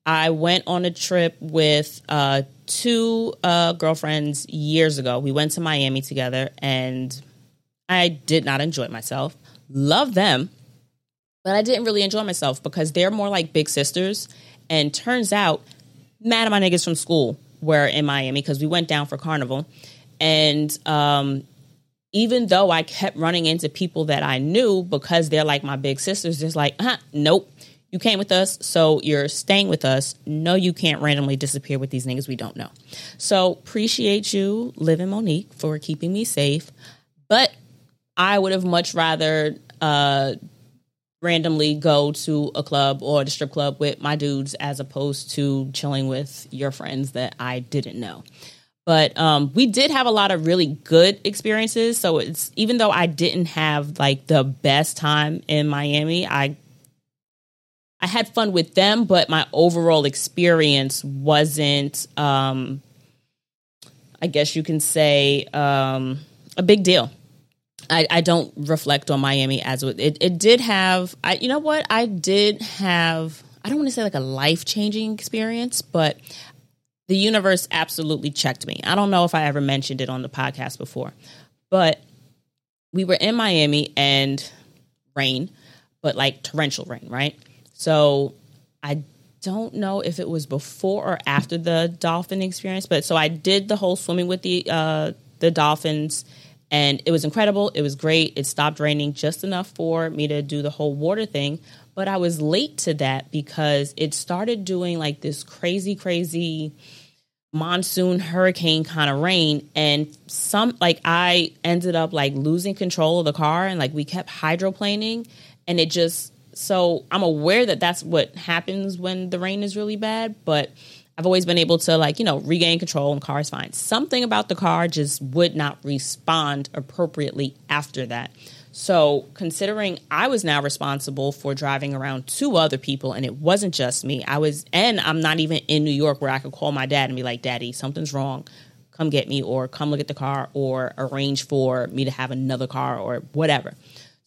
I went on a trip with uh, two uh, girlfriends years ago. We went to Miami together and I did not enjoy myself. Love them, but I didn't really enjoy myself because they're more like big sisters. And turns out mad at my niggas from school were in Miami because we went down for carnival. And um, even though I kept running into people that I knew because they're like my big sisters, just like, huh, nope, you came with us, so you're staying with us. No, you can't randomly disappear with these niggas we don't know. So appreciate you, Liv and Monique, for keeping me safe. But I would have much rather uh, randomly go to a club or the strip club with my dudes as opposed to chilling with your friends that I didn't know. But um, we did have a lot of really good experiences. So it's even though I didn't have like the best time in Miami, I I had fun with them, but my overall experience wasn't um, I guess you can say um, a big deal. I, I don't reflect on Miami as it, it did have I you know what? I did have I don't want to say like a life changing experience but the universe absolutely checked me. I don't know if I ever mentioned it on the podcast before but we were in Miami and rain but like torrential rain right? So I don't know if it was before or after the dolphin experience but so I did the whole swimming with the uh the dolphins and it was incredible. It was great. It stopped raining just enough for me to do the whole water thing. But I was late to that because it started doing like this crazy, crazy monsoon hurricane kind of rain and some like I ended up like losing control of the car and like we kept hydroplaning and it just so I'm aware that that's what happens when the rain is really bad but I've always been able to like, you know, regain control and car is fine. Something about the car just would not respond appropriately after that. So, considering I was now responsible for driving around two other people and it wasn't just me, I was, and I'm not even in New York where I could call my dad and be like, Daddy, something's wrong. Come get me, or come look at the car, or arrange for me to have another car, or whatever.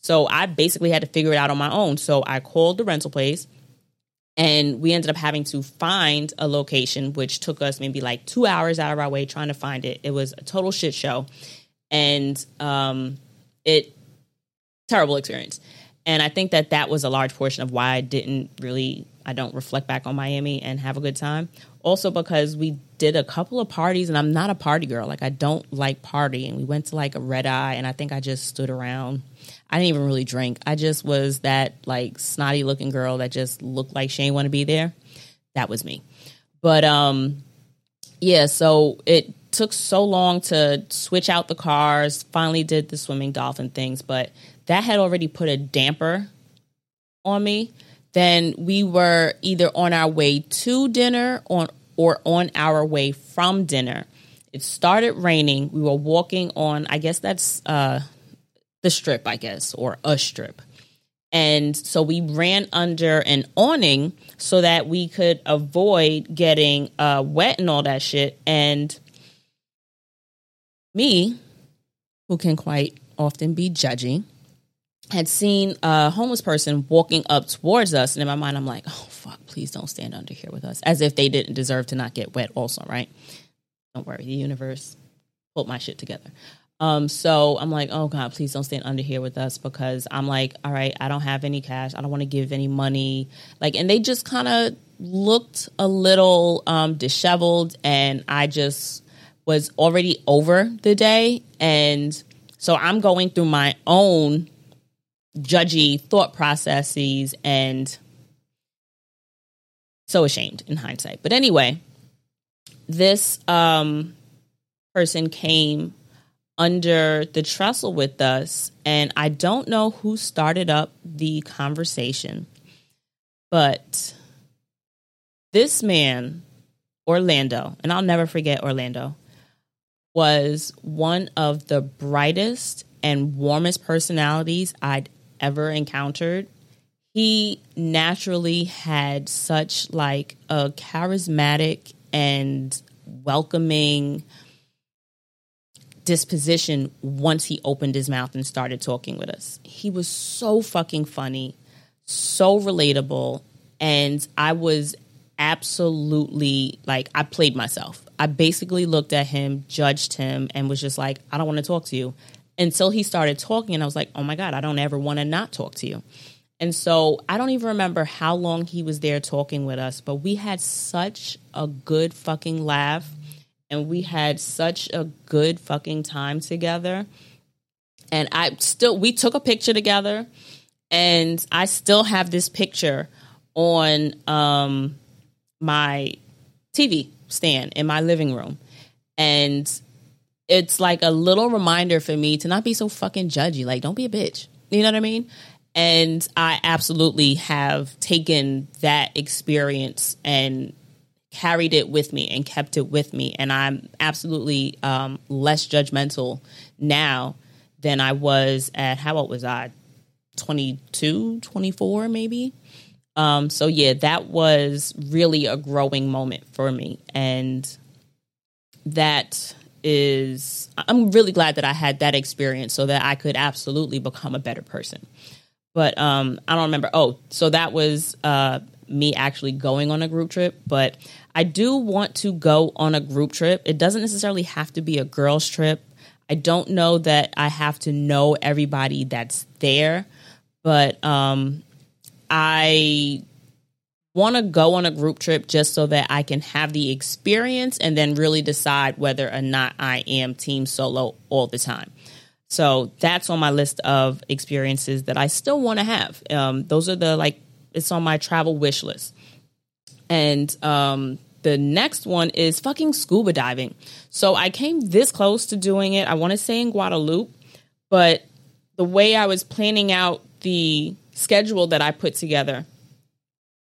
So, I basically had to figure it out on my own. So, I called the rental place and we ended up having to find a location, which took us maybe like two hours out of our way trying to find it. It was a total shit show. And um, it, terrible experience. And I think that that was a large portion of why I didn't really, I don't reflect back on Miami and have a good time. Also because we did a couple of parties and I'm not a party girl. Like I don't like partying. We went to like a red eye and I think I just stood around I didn't even really drink. I just was that like snotty looking girl that just looked like she ain't want to be there. That was me. But um yeah, so it took so long to switch out the cars, finally did the swimming dolphin things, but that had already put a damper on me. Then we were either on our way to dinner or, or on our way from dinner. It started raining. We were walking on, I guess that's uh, the strip, I guess, or a strip. And so we ran under an awning so that we could avoid getting uh, wet and all that shit. And me, who can quite often be judging, had seen a homeless person walking up towards us. And in my mind, I'm like, oh, fuck, please don't stand under here with us. As if they didn't deserve to not get wet, also, right? Don't worry, the universe pulled my shit together. Um, so I'm like, oh God, please don't stand under here with us because I'm like, all right, I don't have any cash. I don't want to give any money. Like, and they just kind of looked a little um, disheveled, and I just was already over the day. And so I'm going through my own judgy thought processes and so ashamed in hindsight. But anyway, this um, person came under the trestle with us, and I don't know who started up the conversation, but this man, Orlando, and I'll never forget Orlando, was one of the brightest and warmest personalities I'd ever encountered. He naturally had such like a charismatic and welcoming disposition once he opened his mouth and started talking with us. He was so fucking funny, so relatable, and I was absolutely like I played myself. I basically looked at him, judged him, and was just like, I don't want to talk to you. Until he started talking, and I was like, oh my God, I don't ever want to not talk to you. And so I don't even remember how long he was there talking with us, but we had such a good fucking laugh and we had such a good fucking time together. And I still, we took a picture together, and I still have this picture on um, my TV stand in my living room. And it's like a little reminder for me to not be so fucking judgy. Like, don't be a bitch. You know what I mean? And I absolutely have taken that experience and carried it with me and kept it with me. And I'm absolutely um, less judgmental now than I was at, how old was I? 22, 24, maybe. Um, so, yeah, that was really a growing moment for me. And that is, I'm really glad that I had that experience so that I could absolutely become a better person. But um, I don't remember. Oh, so that was uh, me actually going on a group trip, but I do want to go on a group trip. It doesn't necessarily have to be a girls' trip. I don't know that I have to know everybody that's there, but um, I want to go on a group trip just so that I can have the experience and then really decide whether or not I am team solo all the time. So that's on my list of experiences that I still want to have. Um, those are the like it's on my travel wish list. And um, the next one is fucking scuba diving. So I came this close to doing it. I want to say in Guadeloupe, but the way I was planning out the schedule that I put together,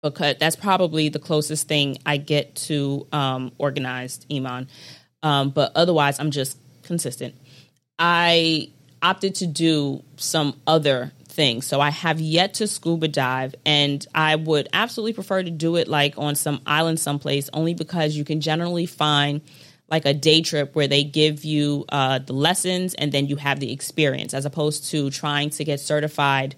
because that's probably the closest thing I get to um, organized Iman. Um, but otherwise, I'm just consistent. I opted to do some other thing. So I have yet to scuba dive, and I would absolutely prefer to do it like on some island someplace, only because you can generally find like a day trip where they give you uh, the lessons and then you have the experience, as opposed to trying to get certified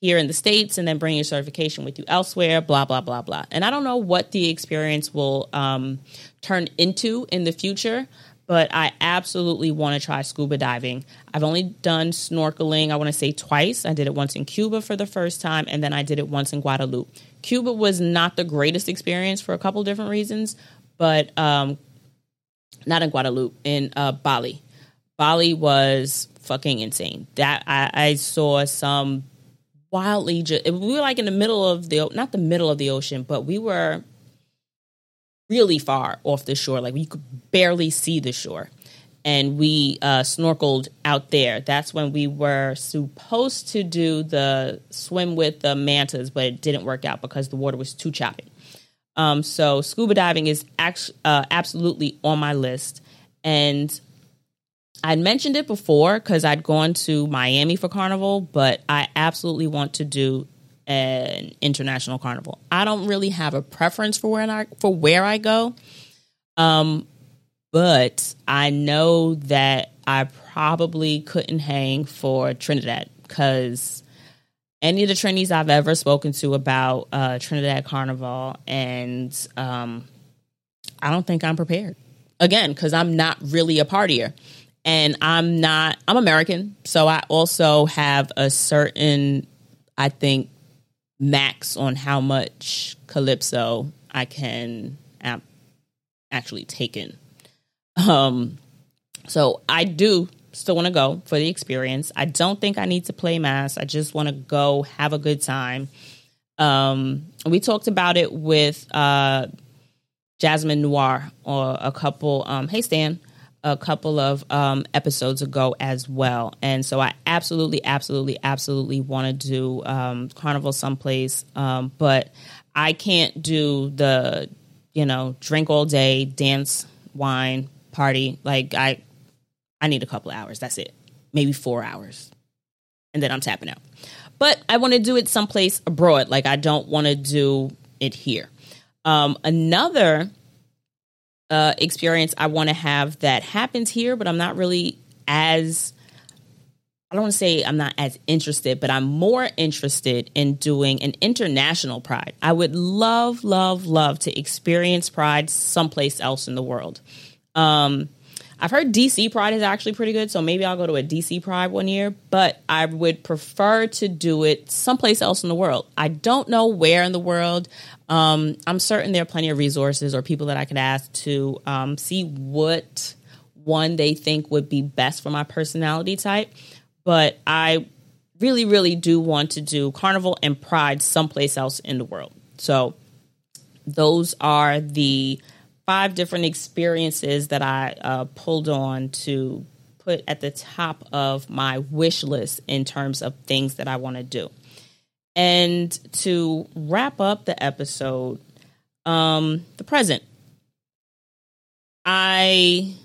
here in the states and then bring your certification with you elsewhere. Blah blah blah blah. And I don't know what the experience will um, turn into in the future but I absolutely want to try scuba diving. I've only done snorkeling, I want to say twice. I did it once in Cuba for the first time, and then I did it once in Guadeloupe. Cuba was not the greatest experience for a couple different reasons, but um, not in Guadeloupe, in uh, Bali. Bali was fucking insane. That I, I saw some wildly. Ju- we were like in the middle of the not the middle of the ocean, but we were really far off the shore. Like you could barely see the shore. And we uh, snorkeled out there. That's when we were supposed to do the swim with the mantas, but it didn't work out because the water was too choppy. Um, so scuba diving is act- uh, absolutely on my list. And I'd mentioned it before because I'd gone to Miami for carnival, but I absolutely want to do an international carnival. I don't really have a preference for where I for where I go, um, but I know that I probably couldn't hang for Trinidad because any of the Trinities I've ever spoken to about uh, Trinidad Carnival, and um, I don't think I'm prepared. Again, because I'm not really a partier and I'm not I'm American, so I also have a certain I think max on how much calypso I can actually take in. Um so I do still want to go for the experience. I don't think I need to play mas. I just want to go have a good time. Um we talked about it with uh Jasmine Noir or a couple um hey Stan a couple of um, episodes ago as well. And so I absolutely, absolutely, absolutely want to do um, Carnival someplace. Um, but I can't do the, you know, drink all day, dance, wine, party. Like I, I need a couple hours. That's it. Maybe four hours. And then I'm tapping out. But I want to do it someplace abroad. Like I don't want to do it here. Um, another uh, experience I want to have that happens here, but I'm not really as I don't want to say I'm not as interested, but I'm more interested in doing an international pride. I would love, love, love to experience pride someplace else in the world. Um, I've heard DC Pride is actually pretty good, so maybe I'll go to a DC Pride one year, but I would prefer to do it someplace else in the world. I don't know where in the world. Um, I'm certain there are plenty of resources or people that I could ask to um, see what one they think would be best for my personality type. But I really, really do want to do Carnival and Pride someplace else in the world. So those are the five different experiences that I uh, pulled on to put at the top of my wish list in terms of things that I want to do. And to wrap up the episode, um, the present. I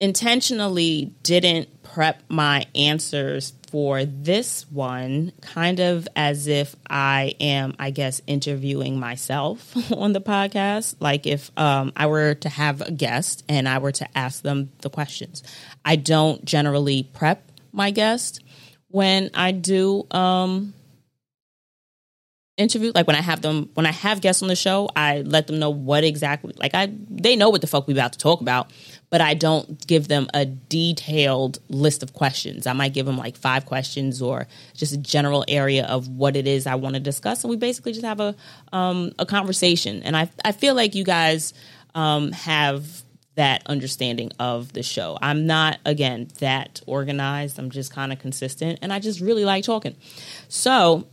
intentionally didn't prep my answers for this one, kind of as if I am, I guess, interviewing myself *laughs* on the podcast. Like if um, I were to have a guest and I were to ask them the questions. I don't generally prep my guest when I do um, interview like when i have them when i have guests on the show i let them know what exactly like i they know what the fuck we about to talk about but i don't give them a detailed list of questions i might give them like five questions or just a general area of what it is i want to discuss and we basically just have a um, a conversation and i i feel like you guys um, have that understanding of the show. I'm not, again, that organized. I'm just kind of consistent and I just really like talking. So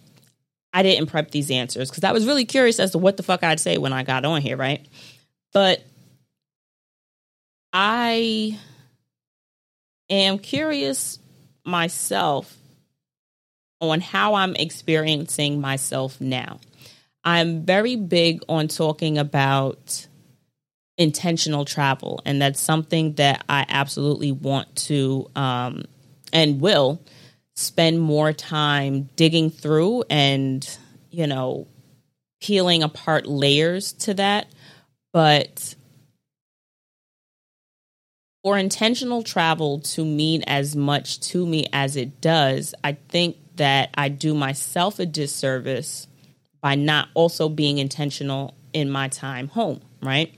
I didn't prep these answers because I was really curious as to what the fuck I'd say when I got on here, right? But I am curious myself on how I'm experiencing myself now. I'm very big on talking about intentional travel, and that's something that I absolutely want to um, and will spend more time digging through and, you know, peeling apart layers to that. But for intentional travel to mean as much to me as it does, I think that I do myself a disservice by not also being intentional in my time home, right?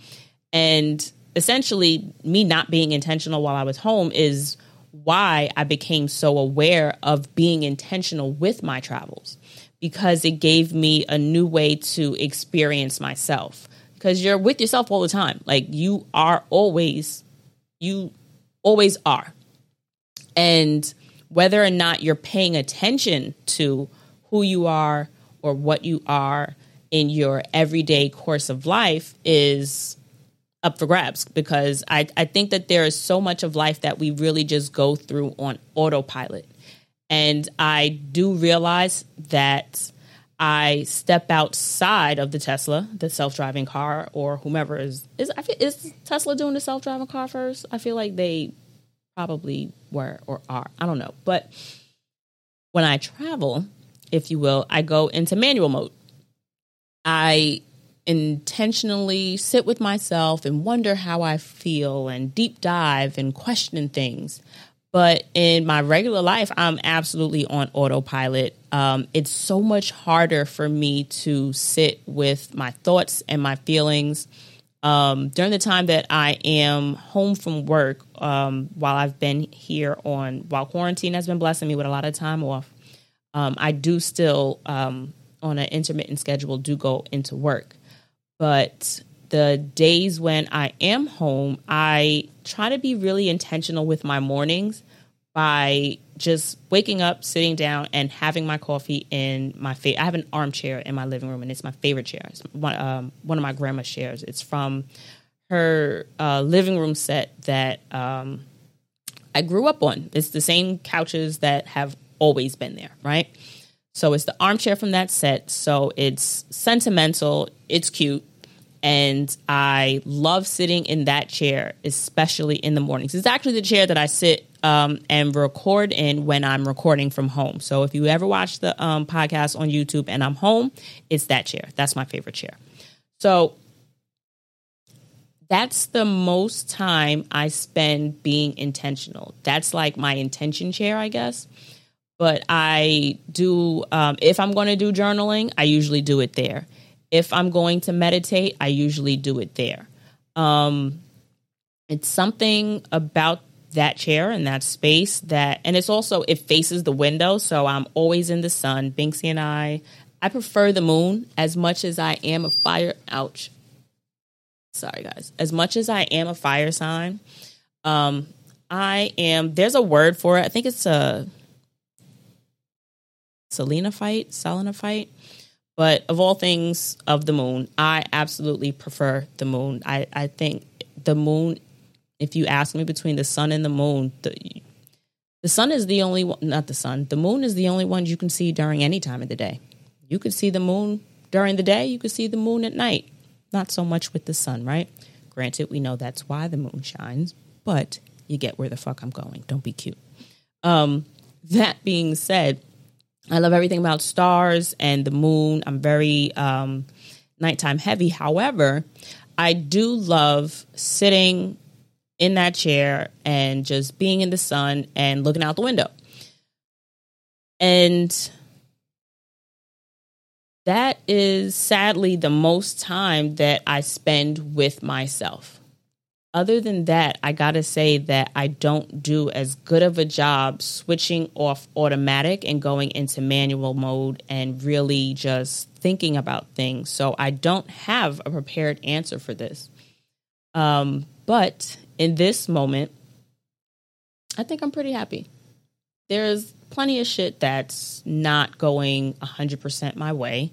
And essentially, me not being intentional while I was home is why I became so aware of being intentional with my travels because it gave me a new way to experience myself. Because you're with yourself all the time. Like you are always, you always are. And whether or not you're paying attention to who you are or what you are in your everyday course of life is up for grabs because I, I think that there is so much of life that we really just go through on autopilot. And I do realize that I step outside of the Tesla, the self driving car, or whomever is is I feel, is Tesla doing the self driving car first? I feel like they probably were or are. I don't know. But when I travel, if you will, I go into manual mode. I intentionally sit with myself and wonder how I feel and deep dive and question things. But in my regular life, I'm absolutely on autopilot. Um, it's so much harder for me to sit with my thoughts and my feelings. Um, during the time that I am home from work, um, while I've been here on, while quarantine has been blessing me with a lot of time off, um, I do still, um, on an intermittent schedule, do go into work. But the days when I am home, I try to be really intentional with my mornings by just waking up, sitting down, and having my coffee in my favorite. I have an armchair in my living room, and it's my favorite chair. It's one, um, one of my grandma's chairs. It's from her uh, living room set that um, I grew up on. It's the same couches that have always been there, right? So it's the armchair from that set. So it's sentimental, it's cute, and I love sitting in that chair, especially in the mornings. It's actually the chair that I sit um, and record in when I'm recording from home. So if you ever watch the um, podcast on YouTube and I'm home, it's that chair. That's my favorite chair. So that's the most time I spend being intentional. That's like my intention chair, I guess. But I do, um, if I'm going to do journaling, I usually do it there if I'm going to meditate, I usually do it there. Um, it's something about that chair and that space that, and it's also, it faces the window. So I'm always in the sun. Binksy and I, I prefer the moon as much as I am a fire. Ouch. Sorry, guys. As much as I am a fire sign, um, I am, there's a word for it. I think it's a Selena fight, Selena fight but of all things of the moon, I absolutely prefer the moon. I, I think the moon, if you ask me between the sun and the moon, the, the sun is the only one, not the sun, the moon is the only one you can see during any time of the day. You could see the moon during the day, you could see the moon at night. Not so much with the sun, right? Granted, we know that's why the moon shines, but you get where the fuck I'm going. Don't be cute. Um, that being said, I love everything about stars and the moon. I'm very um, nighttime heavy. However, I do love sitting in that chair and just being in the sun and looking out the window. And that is sadly the most time that I spend with myself other than that, I got to say that I don't do as good of a job switching off automatic and going into manual mode and really just thinking about things. So I don't have a prepared answer for this. Um, but in this moment, I think I'm pretty happy. There's plenty of shit that's not going 100% my way.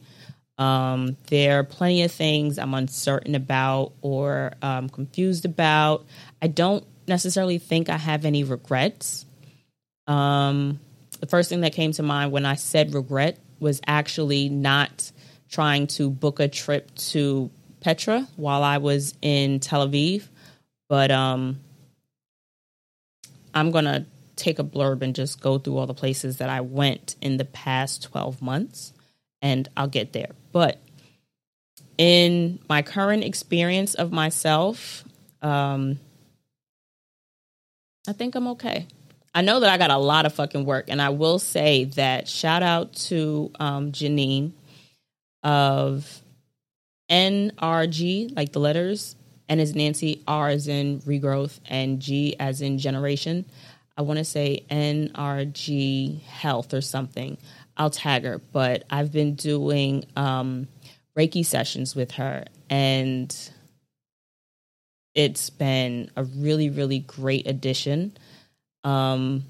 Um, there are plenty of things I'm uncertain about or um, confused about. I don't necessarily think I have any regrets. Um, the first thing that came to mind when I said regret was actually not trying to book a trip to Petra while I was in Tel Aviv. But um, I'm to take a blurb and just go through all the places that I went in the past 12 months and I'll get there. But in my current experience of myself, um, I think I'm okay. I know that I got a lot of fucking work, and I will say that shout out to um, Janine of NRG, like the letters. N is Nancy, R is in regrowth, and G as in generation. I want to say NRG health or something. I'll tag her, but I've been doing um, Reiki sessions with her, and it's been a really, really great addition. Um,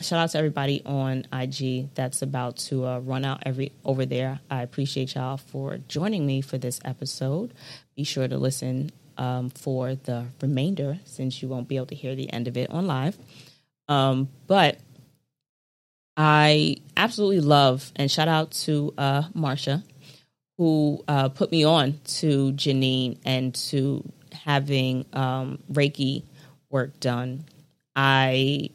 shout out to everybody on IG that's about to uh, run out every over there. I appreciate y'all for joining me for this episode. Be sure to listen um, for the remainder since you won't be able to hear the end of it on live. Um, but I absolutely love and shout out to uh, Marsha, who uh, put me on to Janine and to having um, Reiki work done. I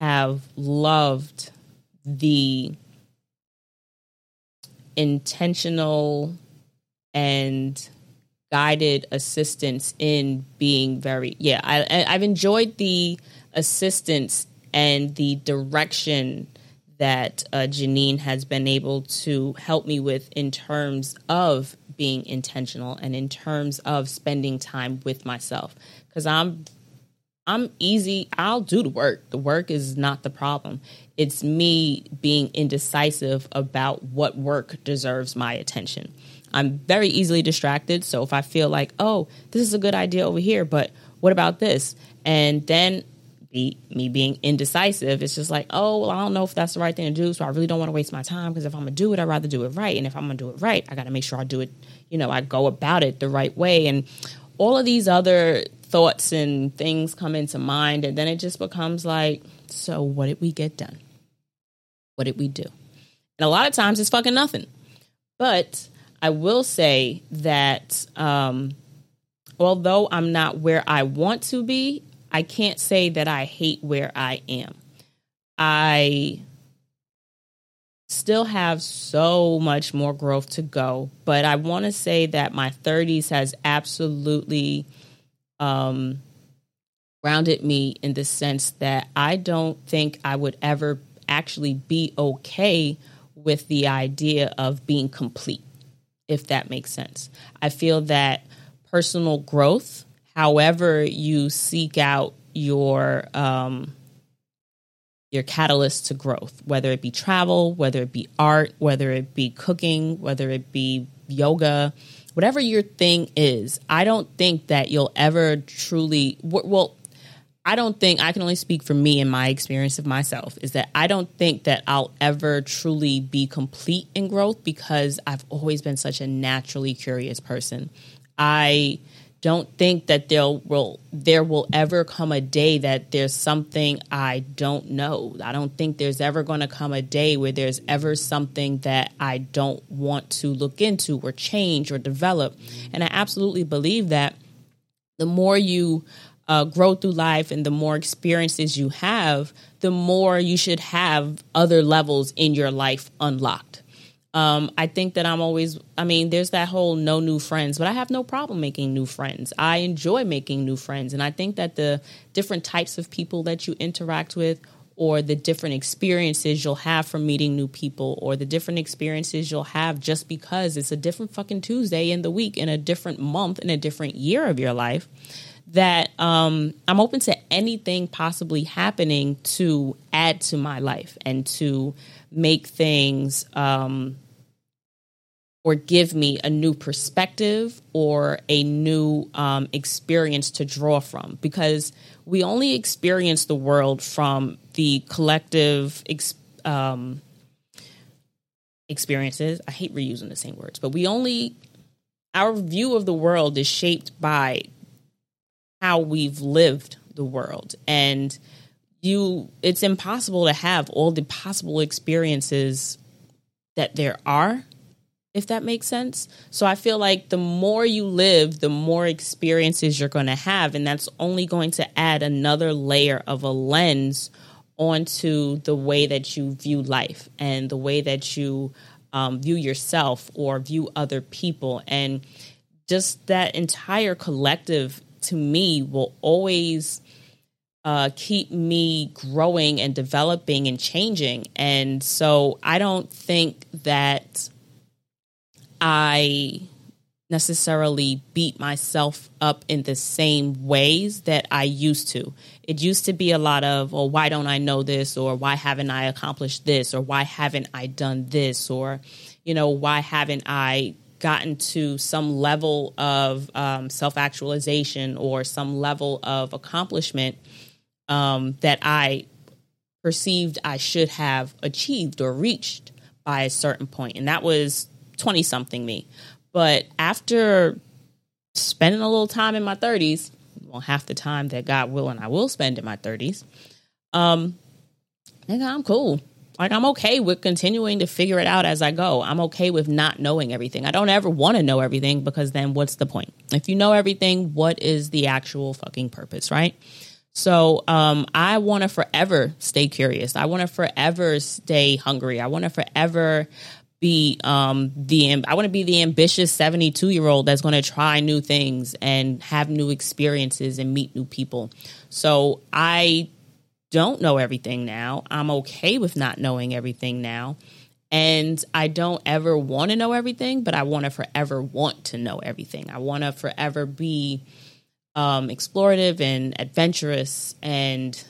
have loved the intentional and guided assistance in being very yeah I, i've enjoyed the assistance and the direction that uh, janine has been able to help me with in terms of being intentional and in terms of spending time with myself because i'm i'm easy i'll do the work the work is not the problem it's me being indecisive about what work deserves my attention I'm very easily distracted. So if I feel like, oh, this is a good idea over here, but what about this? And then be, me being indecisive, it's just like, oh, well, I don't know if that's the right thing to do. So I really don't want to waste my time because if I'm going to do it, I'd rather do it right. And if I'm going to do it right, I got to make sure I do it, you know, I go about it the right way. And all of these other thoughts and things come into mind. And then it just becomes like, so what did we get done? What did we do? And a lot of times it's fucking nothing. But I will say that um, although I'm not where I want to be, I can't say that I hate where I am. I still have so much more growth to go, but I want to say that my 30s has absolutely um, grounded me in the sense that I don't think I would ever actually be okay with the idea of being complete if that makes sense. I feel that personal growth, however you seek out your um, your catalyst to growth, whether it be travel, whether it be art, whether it be cooking, whether it be yoga, whatever your thing is, I don't think that you'll ever truly well I don't think I can only speak for me and my experience of myself is that I don't think that I'll ever truly be complete in growth because I've always been such a naturally curious person. I don't think that there will there will ever come a day that there's something I don't know. I don't think there's ever going to come a day where there's ever something that I don't want to look into or change or develop. And I absolutely believe that the more you uh, grow through life and the more experiences you have, the more you should have other levels in your life unlocked. Um, I think that I'm always, I mean, there's that whole no new friends, but I have no problem making new friends. I enjoy making new friends. And I think that the different types of people that you interact with, or the different experiences you'll have from meeting new people, or the different experiences you'll have just because it's a different fucking Tuesday in the week, in a different month, in a different year of your life that um, I'm open to anything possibly happening to add to my life and to make things um, or give me a new perspective or a new um, experience to draw from because we only experience the world from the collective ex- um, experiences. I hate reusing the same words, but we only our view of the world is shaped by how we've lived the world and you it's impossible to have all the possible experiences that there are if that makes sense. So i feel like the more you live the more experiences you're going to have and that's only going to add another layer of a lens onto the way that you view life and the way that you um, view yourself or view other people. And just that entire collective to me will always uh, keep me growing and developing and changing. And so I don't think that I necessarily beat myself up in the same ways that I used to. It used to be a lot of, well, why don't I know this? Or why haven't I accomplished this? Or why haven't I done this? Or, you know, why haven't I gotten to some level of um, self actualization or some level of accomplishment um, that I perceived I should have achieved or reached by a certain point. And that was 20 something me. But after spending a little time in my 30s, well, half the time that God will and I will spend in my 30s, um, nigga, I'm cool. Like I'm okay with continuing to figure it out as I go. I'm okay with not knowing everything. I don't ever want to know everything because then what's the point? If you know everything, what is the actual fucking purpose, right? So um, I want to forever stay curious. I want to forever stay hungry. I want to forever be um, the I want to be the ambitious 72 year old that's going to try new things and have new experiences and meet new people. So I don't know everything now. I'm okay with not knowing everything now. And I don't ever want to know everything, but I want to forever want to know everything. I want to forever be um, explorative and adventurous and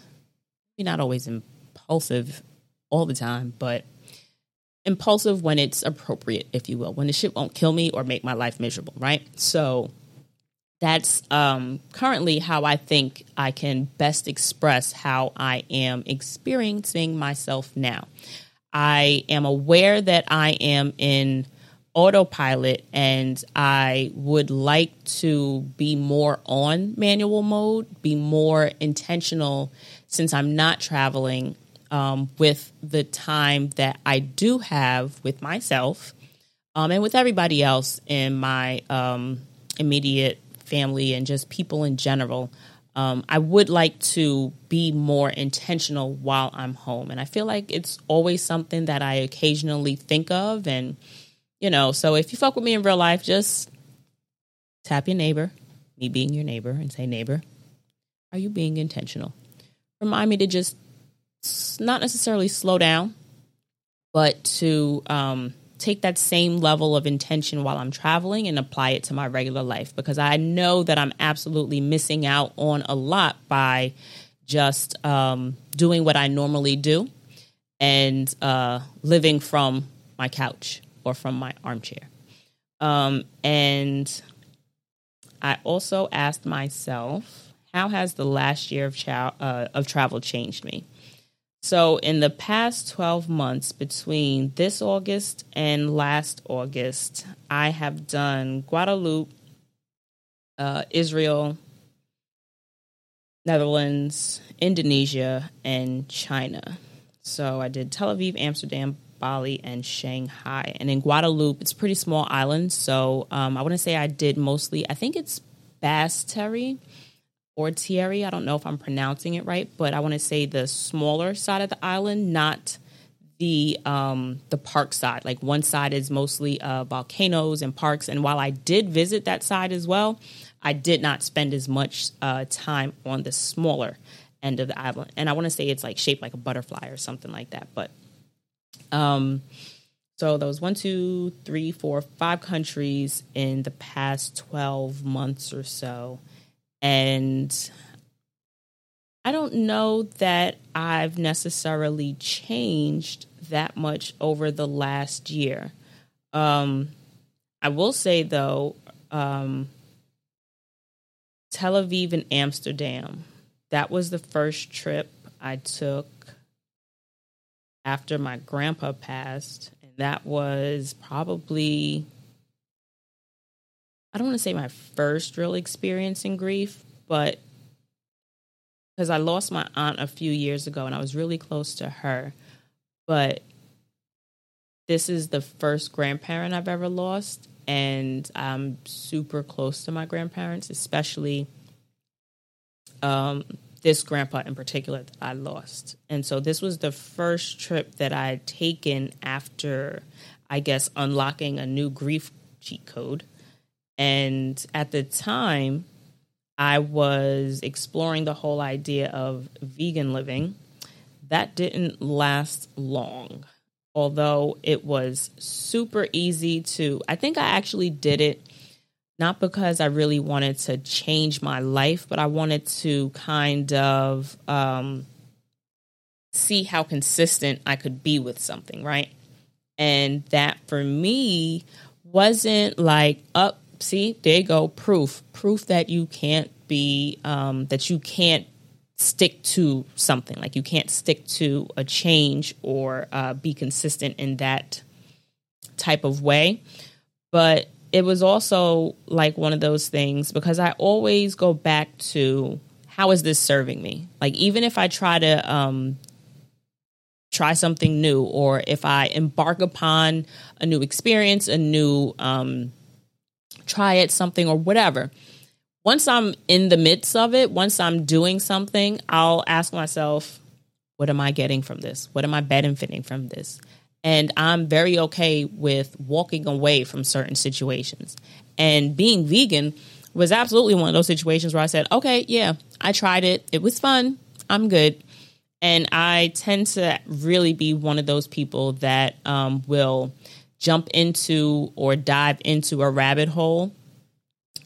maybe not always impulsive all the time, but impulsive when it's appropriate, if you will, when the shit won't kill me or make my life miserable, right? So that's um, currently how I think I can best express how I am experiencing myself now. I am aware that I am in autopilot and I would like to be more on manual mode, be more intentional since I'm not traveling um, with the time that I do have with myself um, and with everybody else in my um, immediate family and just people in general. Um, I would like to be more intentional while I'm home. And I feel like it's always something that I occasionally think of. And, you know, so if you fuck with me in real life, just tap your neighbor, me being your neighbor, and say, neighbor, are you being intentional? Remind me to just not necessarily slow down, but to um, take that same level of intention while I'm traveling and apply it to my regular life because I know that I'm absolutely missing out on a lot by just um, doing what I normally do and uh, living from my couch or from my armchair. Um, and I also asked myself, how has the last year of, cha- uh, of travel changed me? So, in the past 12 months between this August and last August, I have done Guadeloupe, uh, Israel, Netherlands, Indonesia, and China. So, I did Tel Aviv, Amsterdam, Bali, and Shanghai. And in Guadeloupe, it's pretty small island. So, um, I want to say I did mostly, I think it's Basse Terre or Thierry. I don't know if I'm pronouncing it right, but I want to say the smaller side of the island, not the um, the park side. Like one side is mostly uh, volcanoes and parks, and while I did visit that side as well, I did not spend as much uh, time on the smaller end of the island. And I want to say it's like shaped like a butterfly or something like that. But um, so there was one, two, three, four, five countries in the past twelve months or so. And I don't know that I've necessarily changed that much over the last year. Um, I will say though, um, Tel Aviv and Amsterdam, that was the first trip I took after my grandpa passed. And that was probably I don't want to say my first real experience in grief, but because I lost my aunt a few years ago and I was really close to her. But this is the first grandparent I've ever lost. And I'm super close to my grandparents, especially um, this grandpa in particular that I lost. And so this was the first trip that I had taken after, I guess, unlocking a new grief cheat code. And at the time, I was exploring the whole idea of vegan living. That didn't last long, although it was super easy to. I think I actually did it not because I really wanted to change my life, but I wanted to kind of um, see how consistent I could be with something, right? And that for me wasn't like up see, there you go, proof, proof that you can't be, um, that you can't stick to something, like you can't stick to a change or uh, be consistent in that type of way. But it was also like one of those things because I always go back to how is this serving me? Like even if I try to um, try something new, or if I embark upon a new experience, a new um, try it, something, or whatever. once I'm in the midst of it, once I'm doing something, I'll ask myself, what am I getting from this? What am I benefiting from this? And I'm very okay with walking away from certain situations. And being vegan was absolutely one of those situations where I said, okay, yeah, I tried it. It was fun. I'm good. And I tend to really be one of those people that um, will jump into or dive into a rabbit hole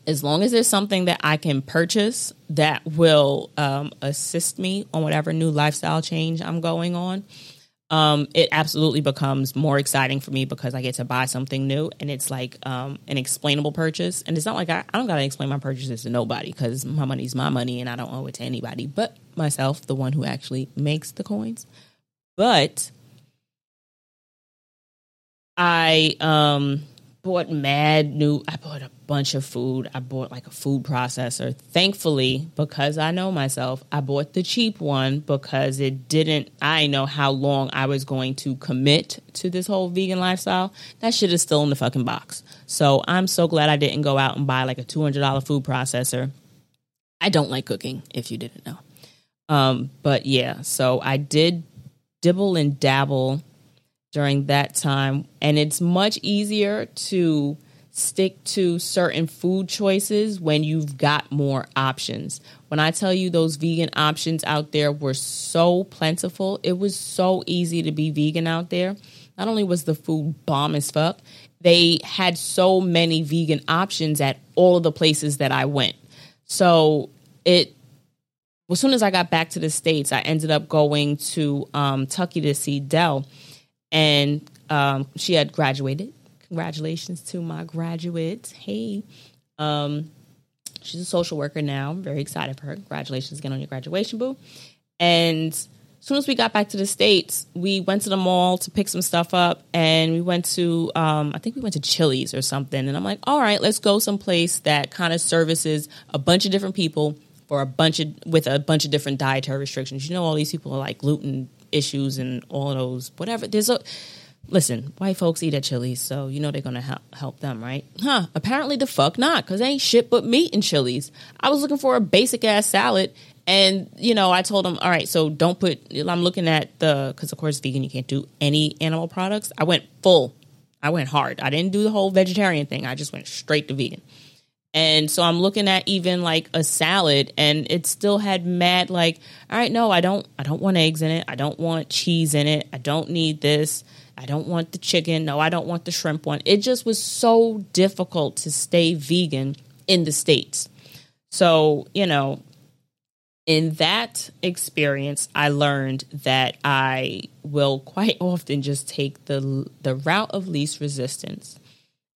as long as there's something that I can purchase that will um, assist me on whatever new lifestyle change I'm going on, um, it absolutely becomes more exciting for me because I get to buy something new and it's like um, an explainable purchase. And it's not like I, I don't got to explain my purchases to nobody because my money's my money and I don't owe it to anybody but myself, the one who actually makes the coins. But I um bought mad new I bought a bunch of food. I bought like a food processor. Thankfully, because I know myself, I bought the cheap one because it didn't I know how long I was going to commit to this whole vegan lifestyle. That shit is still in the fucking box. So, I'm so glad I didn't go out and buy like a $200 food processor. I don't like cooking if you didn't know. Um, but yeah, so I did dibble and dabble during that time. And it's much easier to stick to certain food choices when you've got more options. When I tell you those vegan options out there were so plentiful, it was so easy to be vegan out there. Not only was the food bomb as fuck, they had so many vegan options at all of the places that I went. So it as soon as I got back to the States, I ended up going to um, Tucky to see Dell and um, she had graduated. Congratulations to my graduates. Hey, um, she's a social worker now. I'm very excited for her. Congratulations again on your graduation, boo. And as soon as we got back to the states, we went to the mall to pick some stuff up, and we went to um, I think we went to Chili's or something. And I'm like, all right, let's go someplace that kind of services a bunch of different people for a bunch of with a bunch of different dietary restrictions. You know, all these people are like gluten issues and all those whatever. There's a listen, white folks eat at Chili's, so you know they're gonna help help them, right? Huh? Apparently the fuck not, because ain't shit but meat in Chili's. I was looking for a basic ass salad, and you know I told them, all right, so don't put. I'm looking at the because of course vegan, you can't do any animal products. I went full. I went hard. I didn't do the whole vegetarian thing. I just went straight to vegan. And so I'm looking at even like a salad and it still had mad like, all right, no, I don't I don't want eggs in it. I don't want cheese in it. I don't need this. I don't want the chicken. No, I don't want the shrimp one. It just was so difficult to stay vegan in the States. So, you know, in that experience, I learned that I will quite *laughs* often just take the the route of least resistance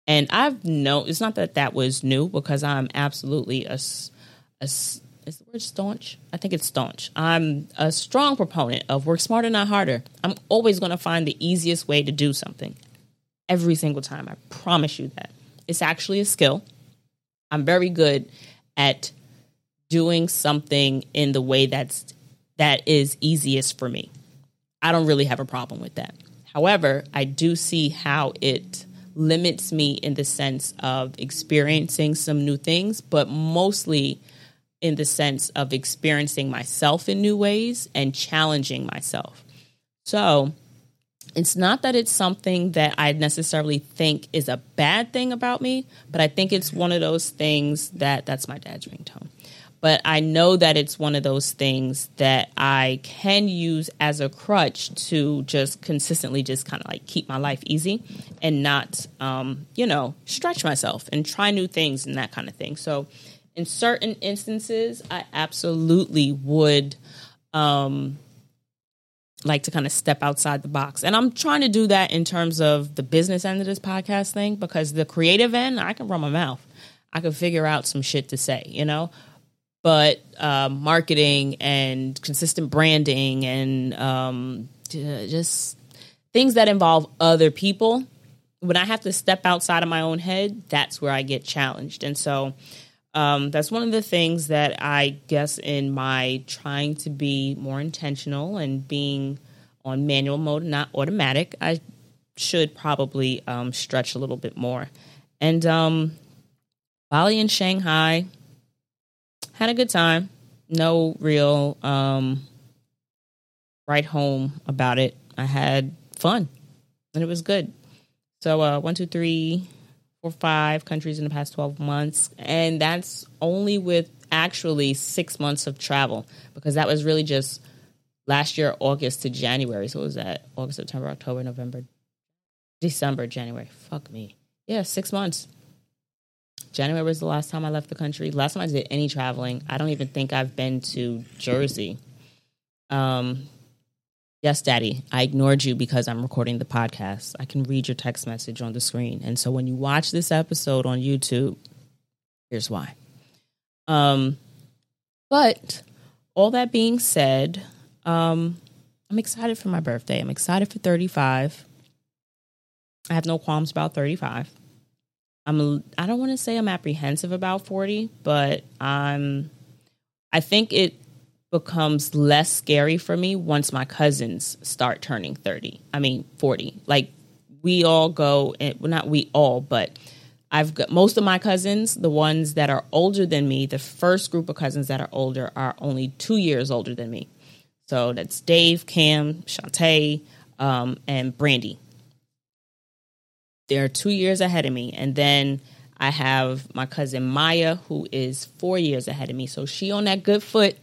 and I've known it's not that that was new because I'm absolutely a, a is the word staunch? I think it's staunch. I'm a strong proponent of work smarter, not harder. I'm always going to find the easiest way to do something every single time. I promise you that. It's actually a skill. I'm very good at doing something in the way that's that is easiest for me. I don't really have a problem with that. However, I do see how it limits me in the sense of experiencing some new things, but mostly in the sense of experiencing myself in new ways and challenging myself. So, it's not that it's something that I necessarily think is a bad thing about me, but I think it's one of those things that that's my dad's ringtone but I know that it's one of those things that I can use as a crutch to just consistently just kind of like keep my life easy and not, um, you know, stretch myself and try new things and that kind of thing. So, in certain instances, I absolutely would um, like to kind of step outside the box. And I'm trying to do that in terms of the business end of this podcast thing because the creative end, I can run my mouth. I can figure out some shit to say, you know? But uh, marketing and consistent branding and um, just things that involve other people. When i have to step outside of my own head that's where i get challenged. And so um, that's one of the things that i guess in my trying to be more intentional and being on manual mode not automatic i should probably um, stretch a little bit more. And um, bali and shanghai had a good time. No real um, right home about it. I had fun, and it was good. So uh, one, two, three, four, five countries in the past twelve months, and that's only with actually six months of travel because that was really just last year August to January. So it was that August, September, October, November, December, January. Fuck me. Yeah, six months. January was the last time I left the country. Last time I did any traveling, I don't even think I've been to Jersey. Um, yes, Daddy, I ignored you because I'm recording the podcast. I can read your text message on the screen, and so when you watch this episode on YouTube, here's why. Um, but all that being said, um, I'm excited for my birthday. I'm excited for 35. I have no qualms about 35. I'm I don't want to say I'm apprehensive about 40, but I'm I think it becomes less scary for me once my cousins start turning 30. I mean 40. Like we all go well not we all, but I've got most of my cousins, the ones that are older than me, the first group of cousins that are older are only 2 years older than me. So that's Dave, Cam, Shantae, um, and Brandy they're two years ahead of me. And then I have my cousin Maya, who is four years ahead of me. So she on that good foot.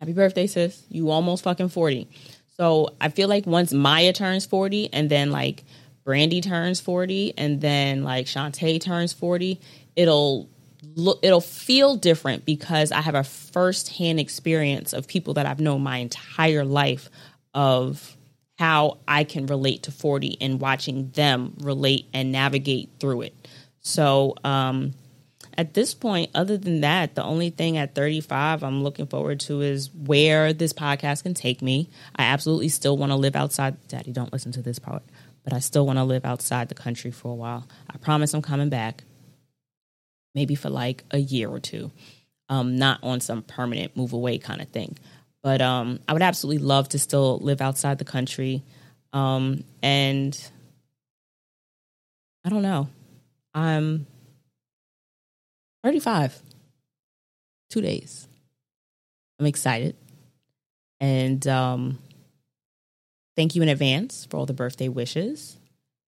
Happy birthday, sis. You almost fucking 40. So I feel like once Maya turns 40 and then like Brandy turns 40 and then like Shantae turns 40, it'll look it'll feel different because I have a first-hand experience of people that I've known my entire life of how I can relate to 40 and watching them relate and navigate through it. So, um, at this point, other than that, the only thing at 35 I'm looking forward to is where this podcast can take me. I absolutely still want to live outside. Daddy, don't listen to this part, but I still want to live outside the country for a while. I promise I'm coming back, maybe for like a year or two, um, not on some permanent move away kind of thing. But um, I would absolutely love to still live outside the country. Um, and I don't know. I'm 35, two days. I'm excited. And um, thank you in advance for all the birthday wishes.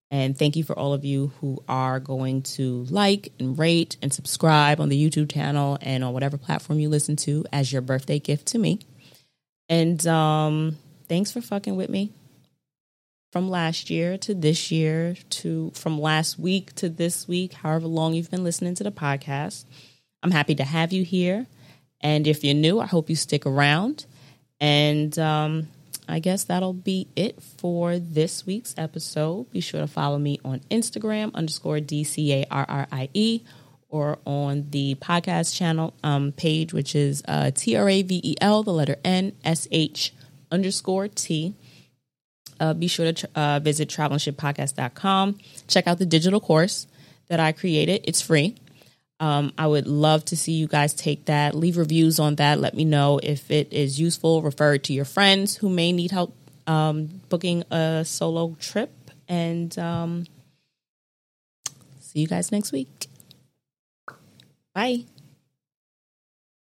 And thank you for all of you who are going to like and rate and subscribe on the YouTube channel and on whatever platform you listen to as your birthday gift to me. And um, thanks for fucking with me from last year to this year to from last week to this week, however long you've been listening to the podcast. I'm happy to have you here. And if you're new, I hope you stick around. And um, I guess that'll be it for this week's episode. Be sure to follow me on Instagram underscore DCARRIE or on the podcast channel um, page, which is uh, T R A V E L, the letter N S H underscore T. Uh, be sure to uh, visit travelandshitpodcast.com. Check out the digital course that I created. It's free. Um, I would love to see you guys take that. Leave reviews on that. Let me know if it is useful. Refer to your friends who may need help um, booking a solo trip. And um, see you guys next week. Bye.